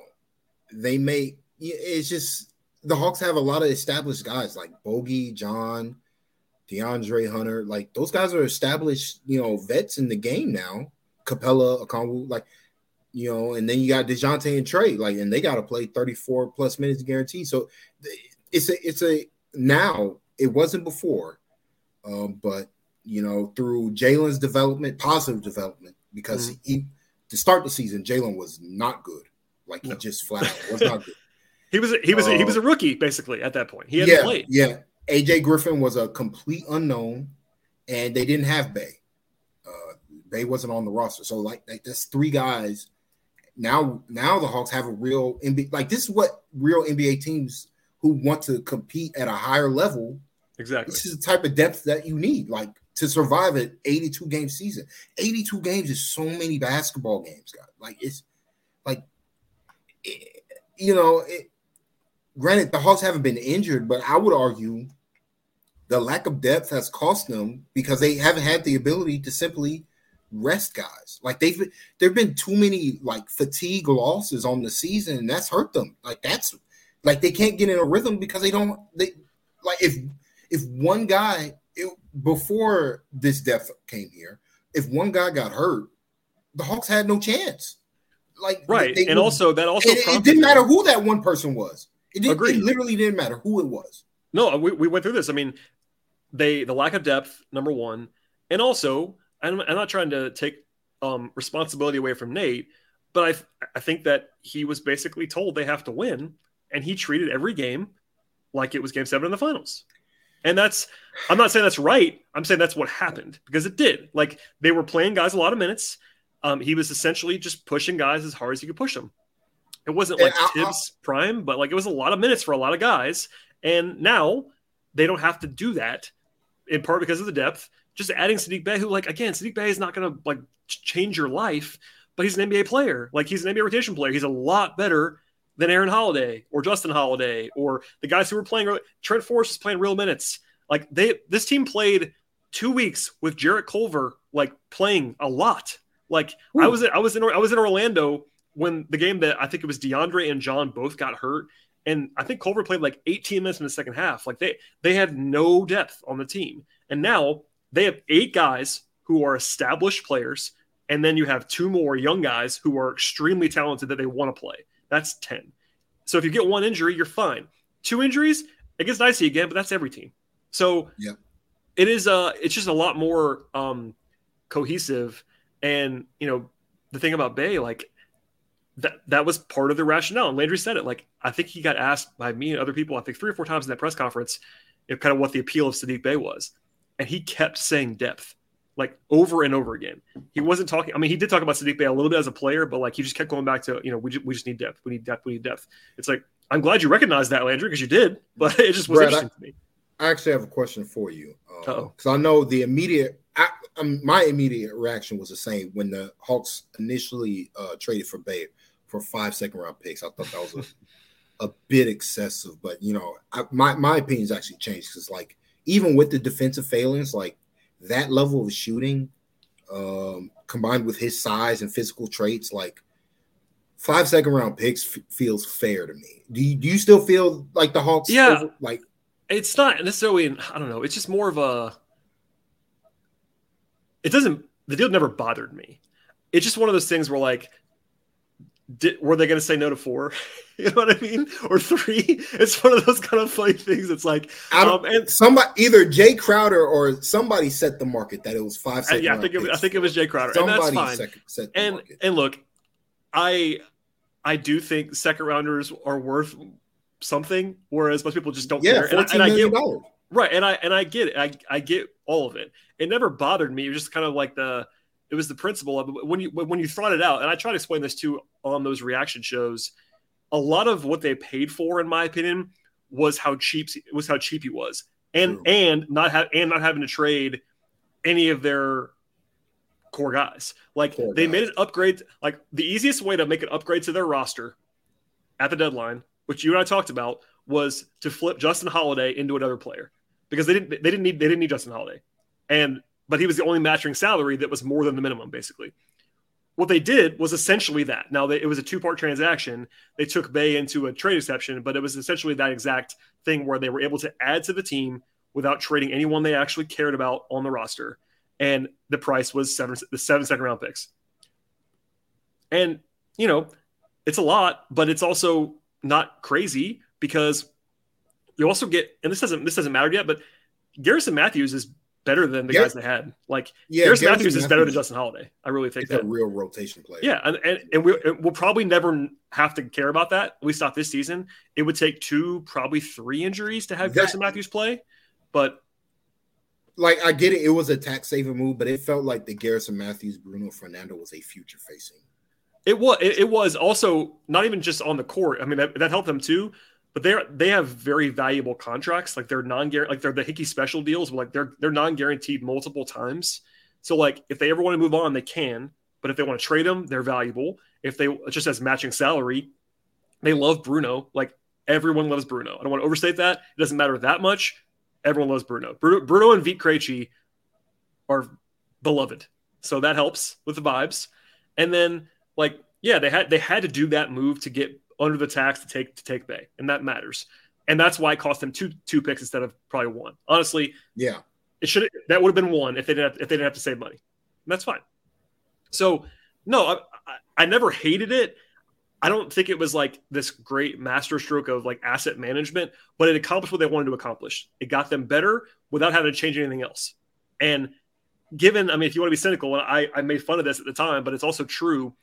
they make it's just the Hawks have a lot of established guys like Bogi, John, DeAndre Hunter, like those guys are established, you know, vets in the game now. Capela, Okongwu, like you know, and then you got Dejounte and Trae, like, and they got to play 34 plus minutes guaranteed. So it's a it's a now it wasn't before, um, but you know, through Jalen's development, positive development, because mm-hmm. he to start the season, Jalen was not good. Like no. he just flat out was not good. (laughs) he was a, he was uh, a, he was a uh, rookie basically at that point. He hadn't yeah, played. Yeah, AJ Griffin was a complete unknown, and they didn't have Bey. Bey wasn't on the roster, so like, like that's three guys. Now, now the Hawks have a real NBA. Like this is what real NBA teams who want to compete at a higher level. Exactly. This is the type of depth that you need. Like to survive an 82 game season. 82 games is so many basketball games, guys. Like it's like it, you know, it, granted the Hawks haven't been injured, but I would argue the lack of depth has cost them because they haven't had the ability to simply rest guys. Like they've been, there've been too many like fatigue losses on the season, and that's hurt them. Like that's like they can't get in a rhythm because they don't they like if if one guy it, before this death came here, if one guy got hurt, the Hawks had no chance. Like right, they, and also that also it, it, didn't matter who that one person was. It, did, it literally didn't matter who it was. No, we, we went through this. I mean, they the lack of depth, number one, and also I'm, I'm not trying to take um, responsibility away from Nate, but I I think that he was basically told they have to win, and he treated every game like it was Game Seven in the finals. And that's, I'm not saying that's right. I'm saying that's what happened because it did. Like they were playing guys a lot of minutes. Um, he was essentially just pushing guys as hard as he could push them. It wasn't like i Thibs prime, but like it was a lot of minutes for a lot of guys. And now they don't have to do that in part because of the depth. Just adding Saddiq Bey, who like again, Saddiq Bey is not going to like change your life, but he's an NBA player. Like he's an NBA rotation player. He's a lot better than Aaron Holiday or Justin Holiday or the guys who were playing. Trent Forrest is playing real minutes. Like they, this team played two weeks with Jarrett Culver, like playing a lot. Like Ooh. I was, I was in, I was in Orlando when the game that I think it was DeAndre and John both got hurt, and I think Culver played like 18 minutes in the second half. Like they, they had no depth on the team, and now they have eight guys who are established players, and then you have two more young guys who are extremely talented that they want to play. That's 10. So if you get one injury, you're fine. Two injuries, it gets dicey again, but that's every team. So yeah. it is uh it's just a lot more um cohesive. And you know, the thing about Bey, like that that was part of the rationale. And Landry said it. Like I think he got asked by me and other people, I think three or four times in that press conference, you know, kind of what the appeal of Saddiq Bey was. And he kept saying depth like over and over again. He wasn't talking. I mean, he did talk about Saddiq Bey a little bit as a player, but like he just kept going back to, you know, we just, we just need depth. We need depth. We need depth. It's like, I'm glad you recognized that, Landry, because you did, (laughs) but it just was Brad, interesting I, to me. I actually have a question for you. Because uh, I know the immediate, I, um, my immediate reaction was the same when the Hawks initially uh, traded for Bey for five second round picks. I thought that was a, (laughs) a bit excessive, but you know, I, my, my opinions actually changed because like, even with the defensive failings, like that level of shooting, um, combined with his size and physical traits, like five second round picks f- feels fair to me. Do you, do you still feel like the Hawks? Yeah, over, like it's not necessarily. I don't know. It's just more of a. It doesn't. The deal never bothered me. it's just one of those things where like did, were they going to say no to four? (laughs) you know what I mean? Or three? It's one of those kind of funny things. It's like, um, and somebody, either Jae Crowder or somebody set the market that it was five. Uh, yeah, I think it, I think it was Jae Crowder, somebody and that's fine. Set, set and market. and look, I I do think second rounders are worth something, whereas most people just don't yeah, care. And, and I get right, and I and I get it. I I get all of it. It never bothered me. It was just kind of like the it was the principle of when you when you thought it out, and I try to explain this too on those reaction shows. A lot of what they paid for, in my opinion, was how cheap was how cheap he was, and True. and not have and not having to trade any of their core guys. Like core they guys. made an upgrade. Like the easiest way to make an upgrade to their roster at the deadline, which you and I talked about, was to flip Justin Holiday into another player because they didn't they didn't need they didn't need Justin Holiday, and but he was the only matching salary that was more than the minimum, basically. What they did was essentially that. Now, they, it was a two part transaction. They took Bey into a trade exception, but it was essentially that exact thing where they were able to add to the team without trading anyone they actually cared about on the roster. And the price was seven, the seven second round picks. And, you know, it's a lot, but it's also not crazy because you also get, and this doesn't this doesn't matter yet, but Garrison Mathews is better than the guys they had. Like yeah, Garrison Mathews, Mathews is better than Justin Holiday. I really think that a real rotation player. Yeah, and and, and we, we'll probably never have to care about that. At least not this season. It would take two, probably three injuries to have that, Garrison Mathews play. But like I get it, it was a tax saving move, but it felt like the Garrison Mathews Bruno Fernando was a future facing. It was. It, it was also not even just on the court. I mean, that, that helped them too but they're they have very valuable contracts. Like they're non like they're the Hickey special deals, but like they're they're non guaranteed multiple times. So like if they ever want to move on, they can. But if they want to trade them, they're valuable. If they just as matching salary, they love Bruno. Like everyone loves Bruno. I don't want to overstate that. It doesn't matter that much. Everyone loves Bruno. Bruno, Bruno and Vit Krejci are beloved, so that helps with the vibes. And then like yeah, they had they had to do that move to get under the tax to take to take Bey, and that matters. And that's why it cost them two two picks instead of probably one. Honestly, yeah, it should that would have been one if they didn't have, if they didn't have to save money. And that's fine. So no, I, I, I never hated it. I don't think it was like this great masterstroke of like asset management, but it accomplished what they wanted to accomplish. It got them better without having to change anything else. And given, I mean, if you want to be cynical, and I, I made fun of this at the time, but it's also true.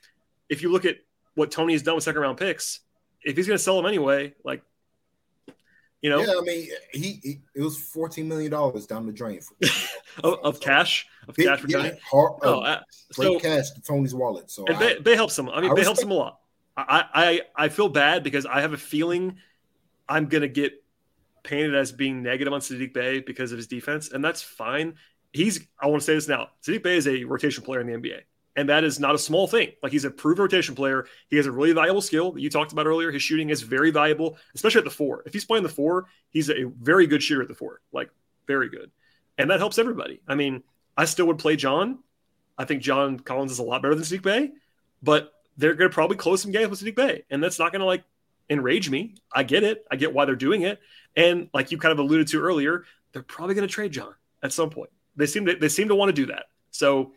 If you look at what Tony has done with second round picks, if he's going to sell them anyway, like you know, yeah, I mean, he, he it was fourteen million dollars down the drain for, (laughs) of, of cash of Big, cash for yeah, Hard, oh, uh, so, cash to Tony's wallet. So and I, Bey, helps him. I mean, I Bey helps him a lot. I, I I feel bad because I have a feeling I'm gonna get painted as being negative on Saddiq Bey because of his defense, and that's fine. He's I want to say this now. Saddiq Bey is a rotation player in the NBA. And that is not a small thing. Like he's a proved rotation player. He has a really valuable skill that you talked about earlier. His shooting is very valuable, especially at the four. If he's playing the four, he's a very good shooter at the four, like very good. And that helps everybody. I mean, I still would play John. I think John Collins is a lot better than Saddiq Bey, but they're going to probably close some games with Saddiq Bey. And that's not going to like enrage me. I get it. I get why they're doing it. And like you kind of alluded to earlier, they're probably going to trade John at some point. They seem to, they seem to want to do that. So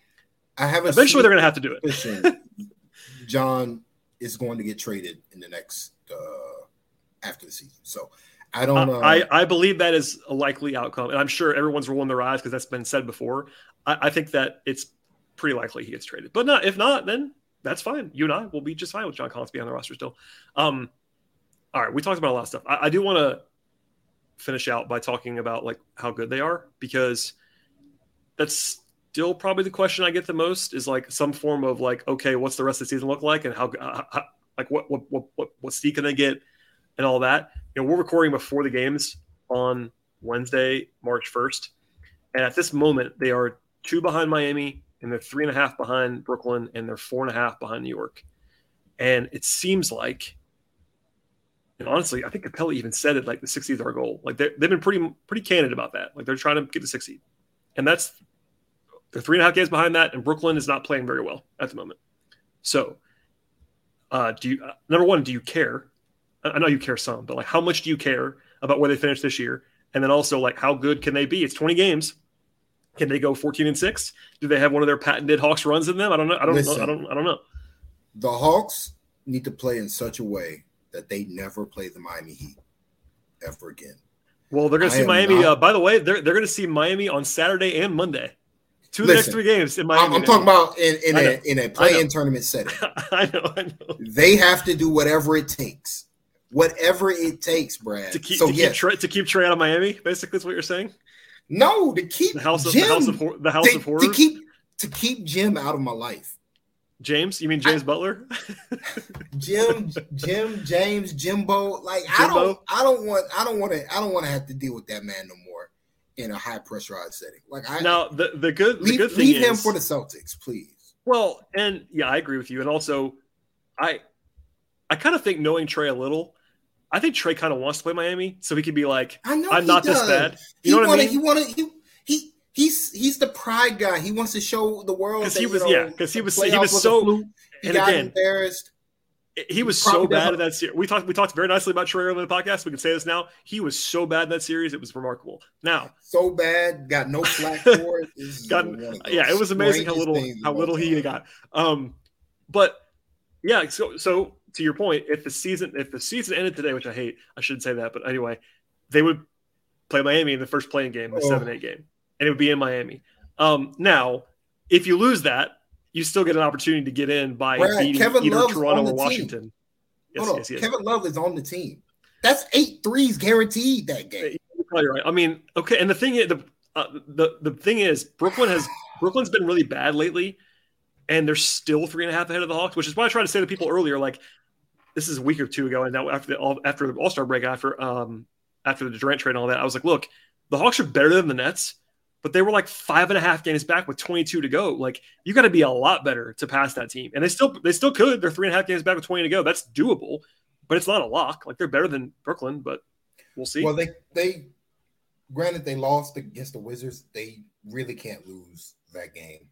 I have eventually they're going to have to do it. (laughs) John is going to get traded in the next uh, after the season. So I don't. Uh, I I believe that is a likely outcome, and I'm sure everyone's rolling their eyes because that's been said before. I, I, think that it's pretty likely he gets traded, but not if not, then that's fine. You and I will be just fine with John Collins being on the roster still. Um, all right, we talked about a lot of stuff. I, I do want to finish out by talking about like how good they are because that's still probably the question I get the most is like some form of like, okay, what's the rest of the season look like, and how, uh, how like what what what what what's Steve gonna get, and all that. You know, we're recording before the games on Wednesday, March first, and at this moment they are two behind Miami, and they're three and a half behind Brooklyn, and they're four and a half behind New York, and it seems like. And honestly, I think Capela even said it like the 60th is our goal. Like they've been pretty pretty candid about that. Like they're trying to get the 60. And that's they're three and a half games behind that, and Brooklyn is not playing very well at the moment. So, uh, do you uh, number one, do you care? I know you care some, but like, how much do you care about where they finish this year? And then also, like, how good can they be? It's 20 games. Can they go 14 and six? Do they have one of their patented Hawks runs in them? I don't know. I don't Listen. know. I don't. I don't know. The Hawks need to play in such a way that they never play the Miami Heat ever again. Well, they're going to see Miami. not- Uh, by the way, they're they're going to see Miami on Saturday and Monday. Two of the next three games in Miami. I'm, I'm talking about in, in I a in a I play-in tournament setting. (laughs) I know. I know. They have to do whatever it takes. Whatever it takes, Brad. To keep so to keep, yes, Trae, to keep Trae out of Miami, basically, is what you're saying. no, to keep The house of Jim, the house of the house to, of horrors. to keep to keep Jim out of my life. James, you mean James Butler? (laughs) Jim, Jim, James, Jimbo. Like I don't, I don't want, I don't want to, I don't want to have to deal with that man no more in a high pressurized setting. Like I now, the the good the good thing leave is him for the Celtics, please. Well, and yeah, I agree with you. And also, I I kind of think knowing Trae a little, I think Trae kind of wants to play Miami, so he could be like, I know I'm he not this does. bad. He You know what I mean? he wanted, he he he's he's the pride guy. He wants to show the world 'Cause that, he you was- yeah. Because he was- he was so- He and got again- embarrassed. He was so bad doesn't- in that series. We talked we talked very nicely about Trae earlier in the podcast. We can say this now. He was so bad in that series; it was remarkable. Now, So bad, got no flack (laughs) for it. This got one of the yeah, it was amazing how little how little all he got. Um, but yeah, so so to your point, if the season if the season ended today, which I hate, I shouldn't say that, but anyway, they would play Miami in the first playing game, the Oh. seven eight game, and it would be in Miami. Um, now, if you lose that, you still get an opportunity to get in by Brad, beating Kevin either Love's Toronto or. Washington. Yes, Hold on, yes, yes. Kevin Love is on the team. That's eight threes guaranteed that game. You're probably right. I mean, okay, and the thing is, the uh, the the thing is, Brooklyn has (sighs) Brooklyn's been really bad lately, and they're still three and a half ahead of the Hawks, which is why I tried to say to people earlier, like this is a week or two ago, and now after the all after the All Star break, after um after the Durant trade and all that, I was like, look, the Hawks are better than the Nets, but they were like five and a half games back with 22 to go. Like you got to be a lot better to pass that team, and they still they still could. They're three and a half games back with 20 to go. That's doable, but it's not a lock. Like they're better than Brooklyn, but we'll see. Well, they they granted they lost against the Wizards. They really can't lose that game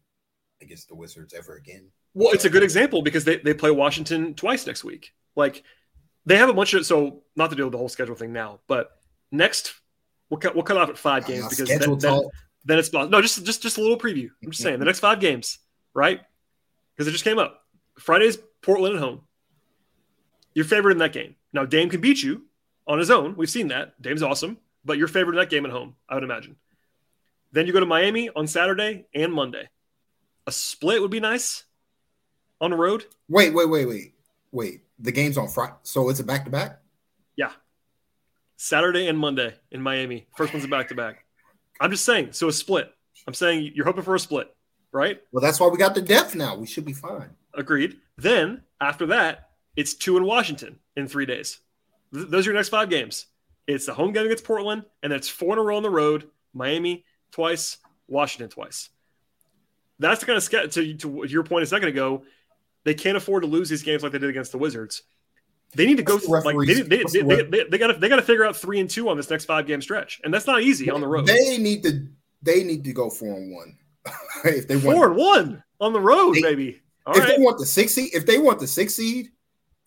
against the Wizards ever again. Well, it's a good example because they, they play Washington twice next week. Like they have a bunch of so not to deal with the whole schedule thing now, but next we'll cut we'll cut off at five games Uh, because then, it's no just just just a little preview. I'm just saying the next five games, right? Because it just came up. Friday's Portland at home. Your favorite in that game. Now Dame can beat you on his own. We've seen that. Dame's awesome, but your favorite in that game at home, I would imagine. Then you go to Miami on Saturday and Monday. A split would be nice on the road. Wait, wait, wait, wait, wait. The game's on Friday, so it's a back to back. Yeah. Saturday and Monday in Miami. First one's a back to back. I'm just saying, so a split. I'm saying you're hoping for a split, right? Well, that's why we got the depth now. We should be fine. Agreed. Then after that, it's two in Washington in three days. Th- those are your next five games. It's the home game against Portland, and that's four in a row on the road Miami twice, Washington twice. That's the kind of sketch to, to your point a second ago. They can't afford to lose these games like they did against the Wizards. They need to go the like they, they, they, the they, they, they got they got to figure out three and two on this next five game stretch, and that's not easy on the road. They need to. They need to go four and one. (laughs) if they want, Four and one on the road, They- baby. All if right, they want the six seed, if they want the six seed,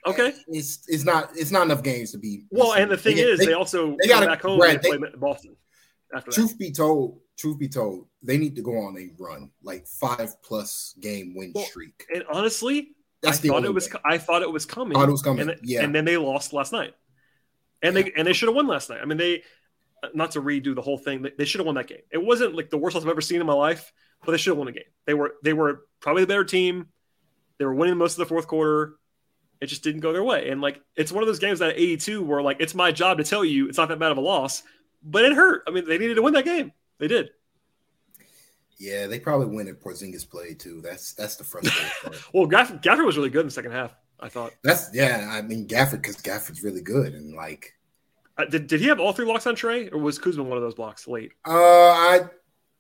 okay. it's it's not it's not enough games to be. Well, and the thing is, they, also they gotta- back home Brad, and play Boston after that. truth be told, truth be told, they need to go on a run, like five plus game win Well, streak. And honestly, That's I the thought it was way. I thought it was coming. Thought it was coming, And, yeah. and then they lost last night, and they and they should have won last night. I mean, they not to redo the whole thing. They, they should have won that game. It wasn't like the worst loss I've ever seen in my life, but they should have won a game. They were they were probably the better team. They were winning most of the fourth quarter. It just didn't go their way. And like it's one of those games that 82 where like it's my job to tell you it's not that bad of a loss, but it hurt. I mean, they needed to win that game. They did. Yeah, they probably win if Porzingis played too. That's that's the frustrating (laughs) part. Well, Gaff- Gafford was really good in the second half. I thought. That's yeah. I mean Gafford because Gafford's really good and like Uh, did, did he have all three blocks on Trae, or was Kuzma one of those blocks late? uh I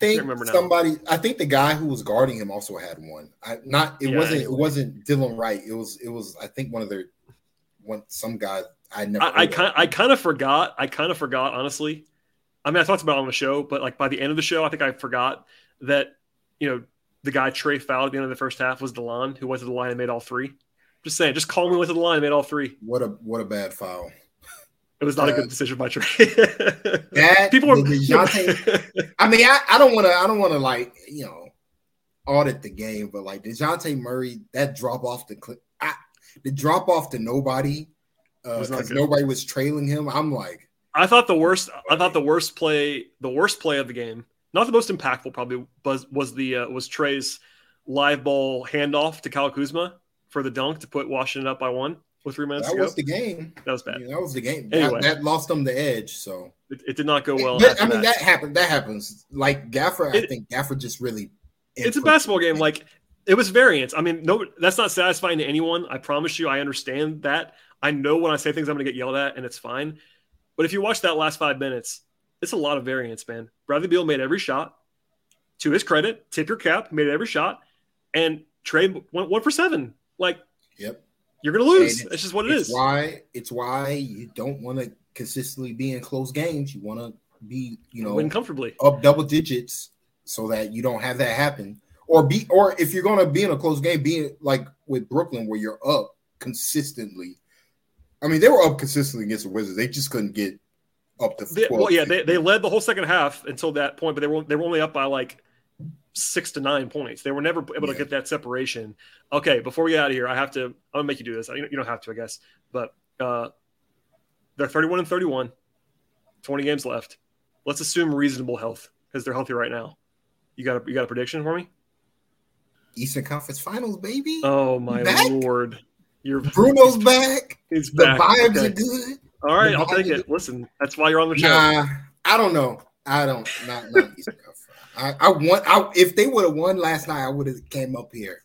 think now. somebody I think the guy who was guarding him also had one. I not it Yeah, wasn't anyway. it wasn't Delon Wright. It was it was I think one of their one some guy I never I, I kind I kind of forgot. I kind of forgot honestly. I mean, I talked about it on the show, but like by the end of the show, I think I forgot that you know the guy Trae fouled at the end of the first half was Delon, who went to the line and made all three. Just saying, just calmly went to the line and made all three. what a what a bad foul. It was not Uh, a good decision by Trae. (laughs) That (laughs) People are. the DeJounte I mean, I, I don't want to. I don't want to like you know audit the game, but like Dejounte Murray, that drop off the clip, I, the drop off to nobody because good. nobody was trailing him. I'm like, I thought the worst. I thought the worst play, the worst play of the game, not the most impactful, probably was was the uh, was Trae's live ball handoff to Kyle Kuzma for the dunk to put Washington up by one with three minutes that was the game. that was bad. Yeah, that was the game. Anyway. That, that lost them the edge. So, It, it did not go well. after I mean, that. happened. That happens. Like Gafford, I think Gafford just really. it's a basketball game. Like it was variance. I mean, no, that's not satisfying to anyone. I promise you. I understand that. I know when I say things, I'm going to get yelled at, and it's fine. But if you watch that last five minutes, it's a lot of variance, man. Bradley Beal made every shot. To his credit, tip your cap, made every shot, and Trae went one for seven. Like Yep. you're going to lose. And It's just what it it's is. why it's why you don't want to consistently be in close games. You want to be, you know, Win comfortably. up double digits so that you don't have that happen. Or be or if you're gonna be in a close game, be like with Brooklyn where you're up consistently. I mean, they were up consistently against the Wizards. They just couldn't get up to They, well, yeah, they, they led the whole second half until that point, but they were they were only up by like six to nine points. They were never able to get that separation. Okay, before we get out of here, I have to. I'm gonna make you do this. You don't have to, I guess, but uh, they're 31 and 31, 20 games left. Let's assume reasonable health because they're healthy right now. You got a you got a prediction for me? Eastern Conference Finals, baby. Oh my Back? lord, you're Bruno's (laughs) back. He's The vibes Okay. are good. All right, I'll take it. Listen, that's why you're on the show. Nah, I don't know. I don't. Not, not Conference. (laughs) I, I want. I, if they would have won last night, I would have came up here.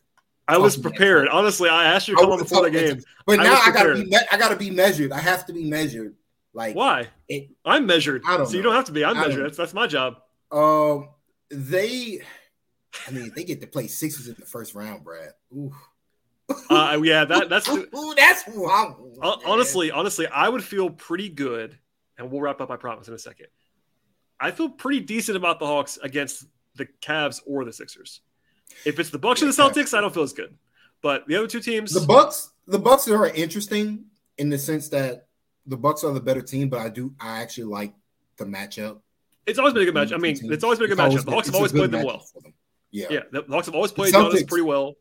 I was prepared. Honestly, I asked you to come on before the game. But I now I gotta be. I gotta be measured. I have to be measured. Like Why? It- I'm measured. I don't so you don't have to be. I'm measured. That's that's my job. Um, they, I mean, they get to play Sixers in the first round, Brad. Ooh, Uh, yeah, that that's ooh, ooh, that's who I'm. honestly, honestly, I would feel pretty good, and we'll wrap up. I promise in a second. I feel pretty decent about the Hawks against the Cavs or the Sixers. If it's the Bucks or the Celtics, I don't feel as good. But the other two teams, the Bucks. The Bucks are interesting in the sense that the Bucks are the better team, but I do. I actually like the matchup. it's always been a good match. I mean, it's always been a good matchup. The Hawks have always played them well. them. Yeah. Yeah, the Hawks have always played Giannis Celtics- pretty well.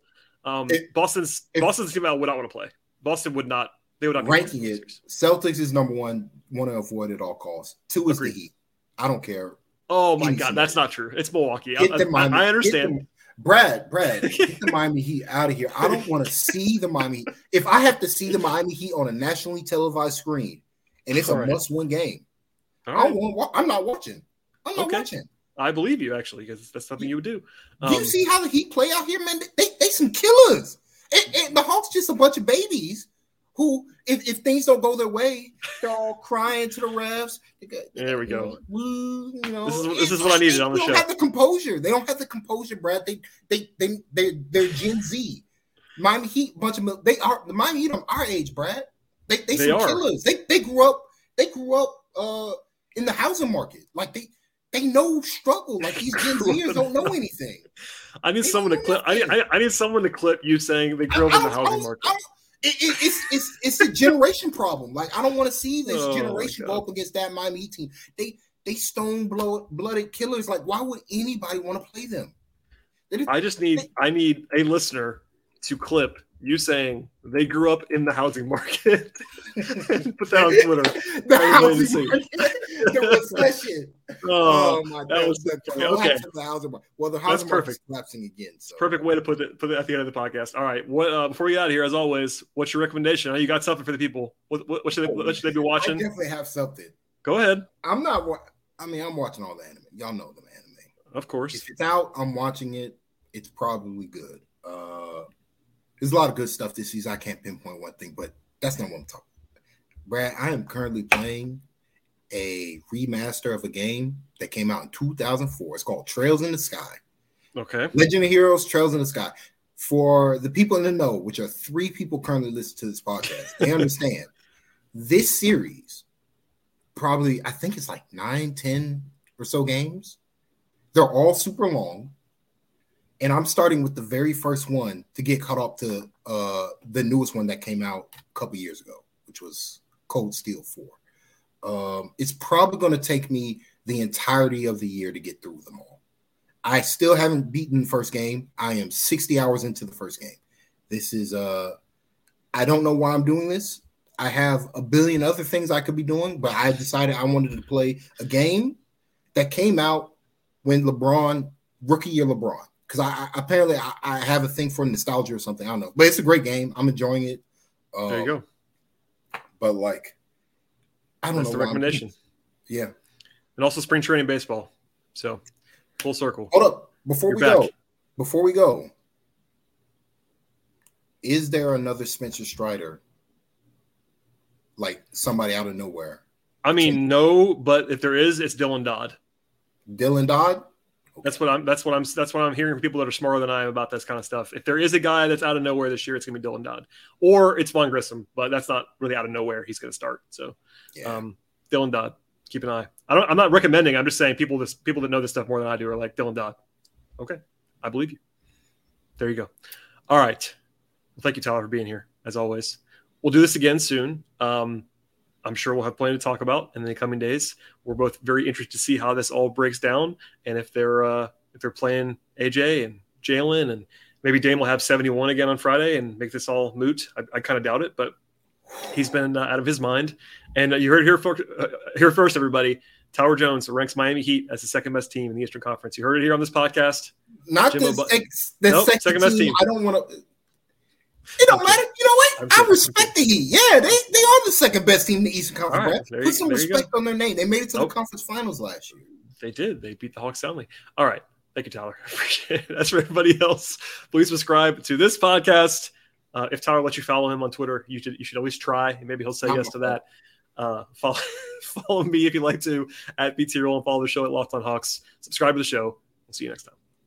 Um, If- Boston's if- Boston's team I would not want to play. Boston would not. They would not be ranking it, Celtics is number one. Want to avoid at all costs. Two is Agreed. the Heat. I don't care. Oh my Easy. god, that's not true. It's Milwaukee. I, Get the I- Miami- I get understand. the- Brad, Brad, get the (laughs) Miami Heat out of here. I don't want to see the Miami. If I have to see the Miami Heat on a nationally televised screen, and it's a All right. must-win game, All I right. won't. I'm not watching. I'm not Okay. watching. I believe you actually because that's something you would do. Do you Um, see how the Heat play out here, man? They they some killers. And, and the Hawks just a bunch of babies who, if, if things don't go their way, they're all crying to the refs. They got- they There we go. woo, you know, This is- this is what I needed on the show. They don't have the composure. They don't have the composure, Brad. They they they they they're Gen Z. Miami Heat, bunch of they are the Miami Heat are our age, Brad. They they, They some are. killers. They they grew up they grew up uh in the housing market. Like they they know struggle. Like these Gen (laughs) Zers don't know anything. I need They someone to clip. I, know I, I need someone to clip you saying they grew up in the housing market. It- it- it's it's it's a generation problem. Like I don't want to see this Oh, generation go up against that Miami Heat team. They they stone blood blooded killers. Like why would anybody want to play them? Just- I just need I need a listener to clip you saying they grew up in the housing market (laughs) put that on (laughs) Twitter. the housing market, the recession. Oh, Oh, my that god, was- that's okay, okay. the housing market. Well, the housing market's perfect. collapsing again. So perfect way to put it put it at the end of the podcast. All right, what uh, before we get out of here, as always, what's your recommendation? You got something for the people. What, what, what should they what should they be I watching? definitely have something. Go ahead. I'm not. I mean, I'm watching all the anime. Y'all know the anime. Of course. If it's out, I'm watching it. It's probably good. Uh there's a lot of good stuff this season. I can't pinpoint one thing, but that's not what I'm talking about. Brad, I am currently playing a remaster of a game that came out in 2004. It's called Trails in the Sky. Okay. Legend of Heroes, Trails in the Sky. For the people in the know, which are three people currently listening to this podcast, they (laughs) understand this series, probably, I think it's like nine, 10 or so games. They're all super long. And I'm starting with the very first one to get caught up to uh, the newest one that came out a couple years ago, which was Cold Steel 4. Um, it's probably going to take me the entirety of the year to get through them all. I still haven't beaten the first game. I am 60 hours into the first game. This is uh I don't know why I'm doing this. I have a billion other things I could be doing, but I decided I wanted to play a game that came out when LeBron, rookie year LeBron. Because I, I, apparently I, I, have a thing for nostalgia or something. I don't know, but it's a great game. I'm enjoying it. Um, there you go. But like, I don't That's know. the recommendation. Yeah, and also spring training baseball. So full circle. Hold up before You're we back. go. Before we go, is there another Spencer Strider, like somebody out of nowhere? I mean, no, but if there is, it's Dylan Dodd. Dylan Dodd. That's what I'm. That's what I'm. That's what I'm hearing from people that are smarter than I am about this kind of stuff. If there is a guy that's out of nowhere this year, it's going to be Dylan Dodd, or it's Vaughn Grissom, but that's not really out of nowhere. He's going to start. So, yeah. um, Dylan Dodd, keep an eye. I don't. I'm not recommending. I'm just saying people. This people that know this stuff more than I do are like Dylan Dodd. Okay, I believe you. There you go. All right. Well, thank you, Tyler, for being here as always. We'll do this again soon. Um, I'm sure we'll have plenty to talk about in the coming days. We're both very interested to see how this all breaks down, and if they're uh, if they're playing AJ and Jalen, and maybe Dame will have 71 again on Friday and make this all moot. I, I kind of doubt it, but he's been uh, out of his mind. And uh, you heard here, for, uh, here first, everybody. Tyler Jones ranks Miami Heat as the second best team in the Eastern Conference. You heard it here on this podcast. Not Jimbo the, ex, the nope, second, second best team. I don't want to. It don't matter. You know what? I respect the Heat. Yeah, they, they are the second best team in the Eastern Conference. Right, Put some respect on their name. They made it to nope. the conference finals last year. They did. They beat the Hawks soundly. All right. Thank you, Tyler. (laughs) That's for everybody else. Please subscribe to this podcast. Uh, if Tyler lets you follow him on Twitter, you should you should always try. Maybe he'll say yes to that. Uh, follow (laughs) follow me if you'd like to at BT Roll and follow the show at Locked on Hawks. Subscribe to the show. We'll see you next time.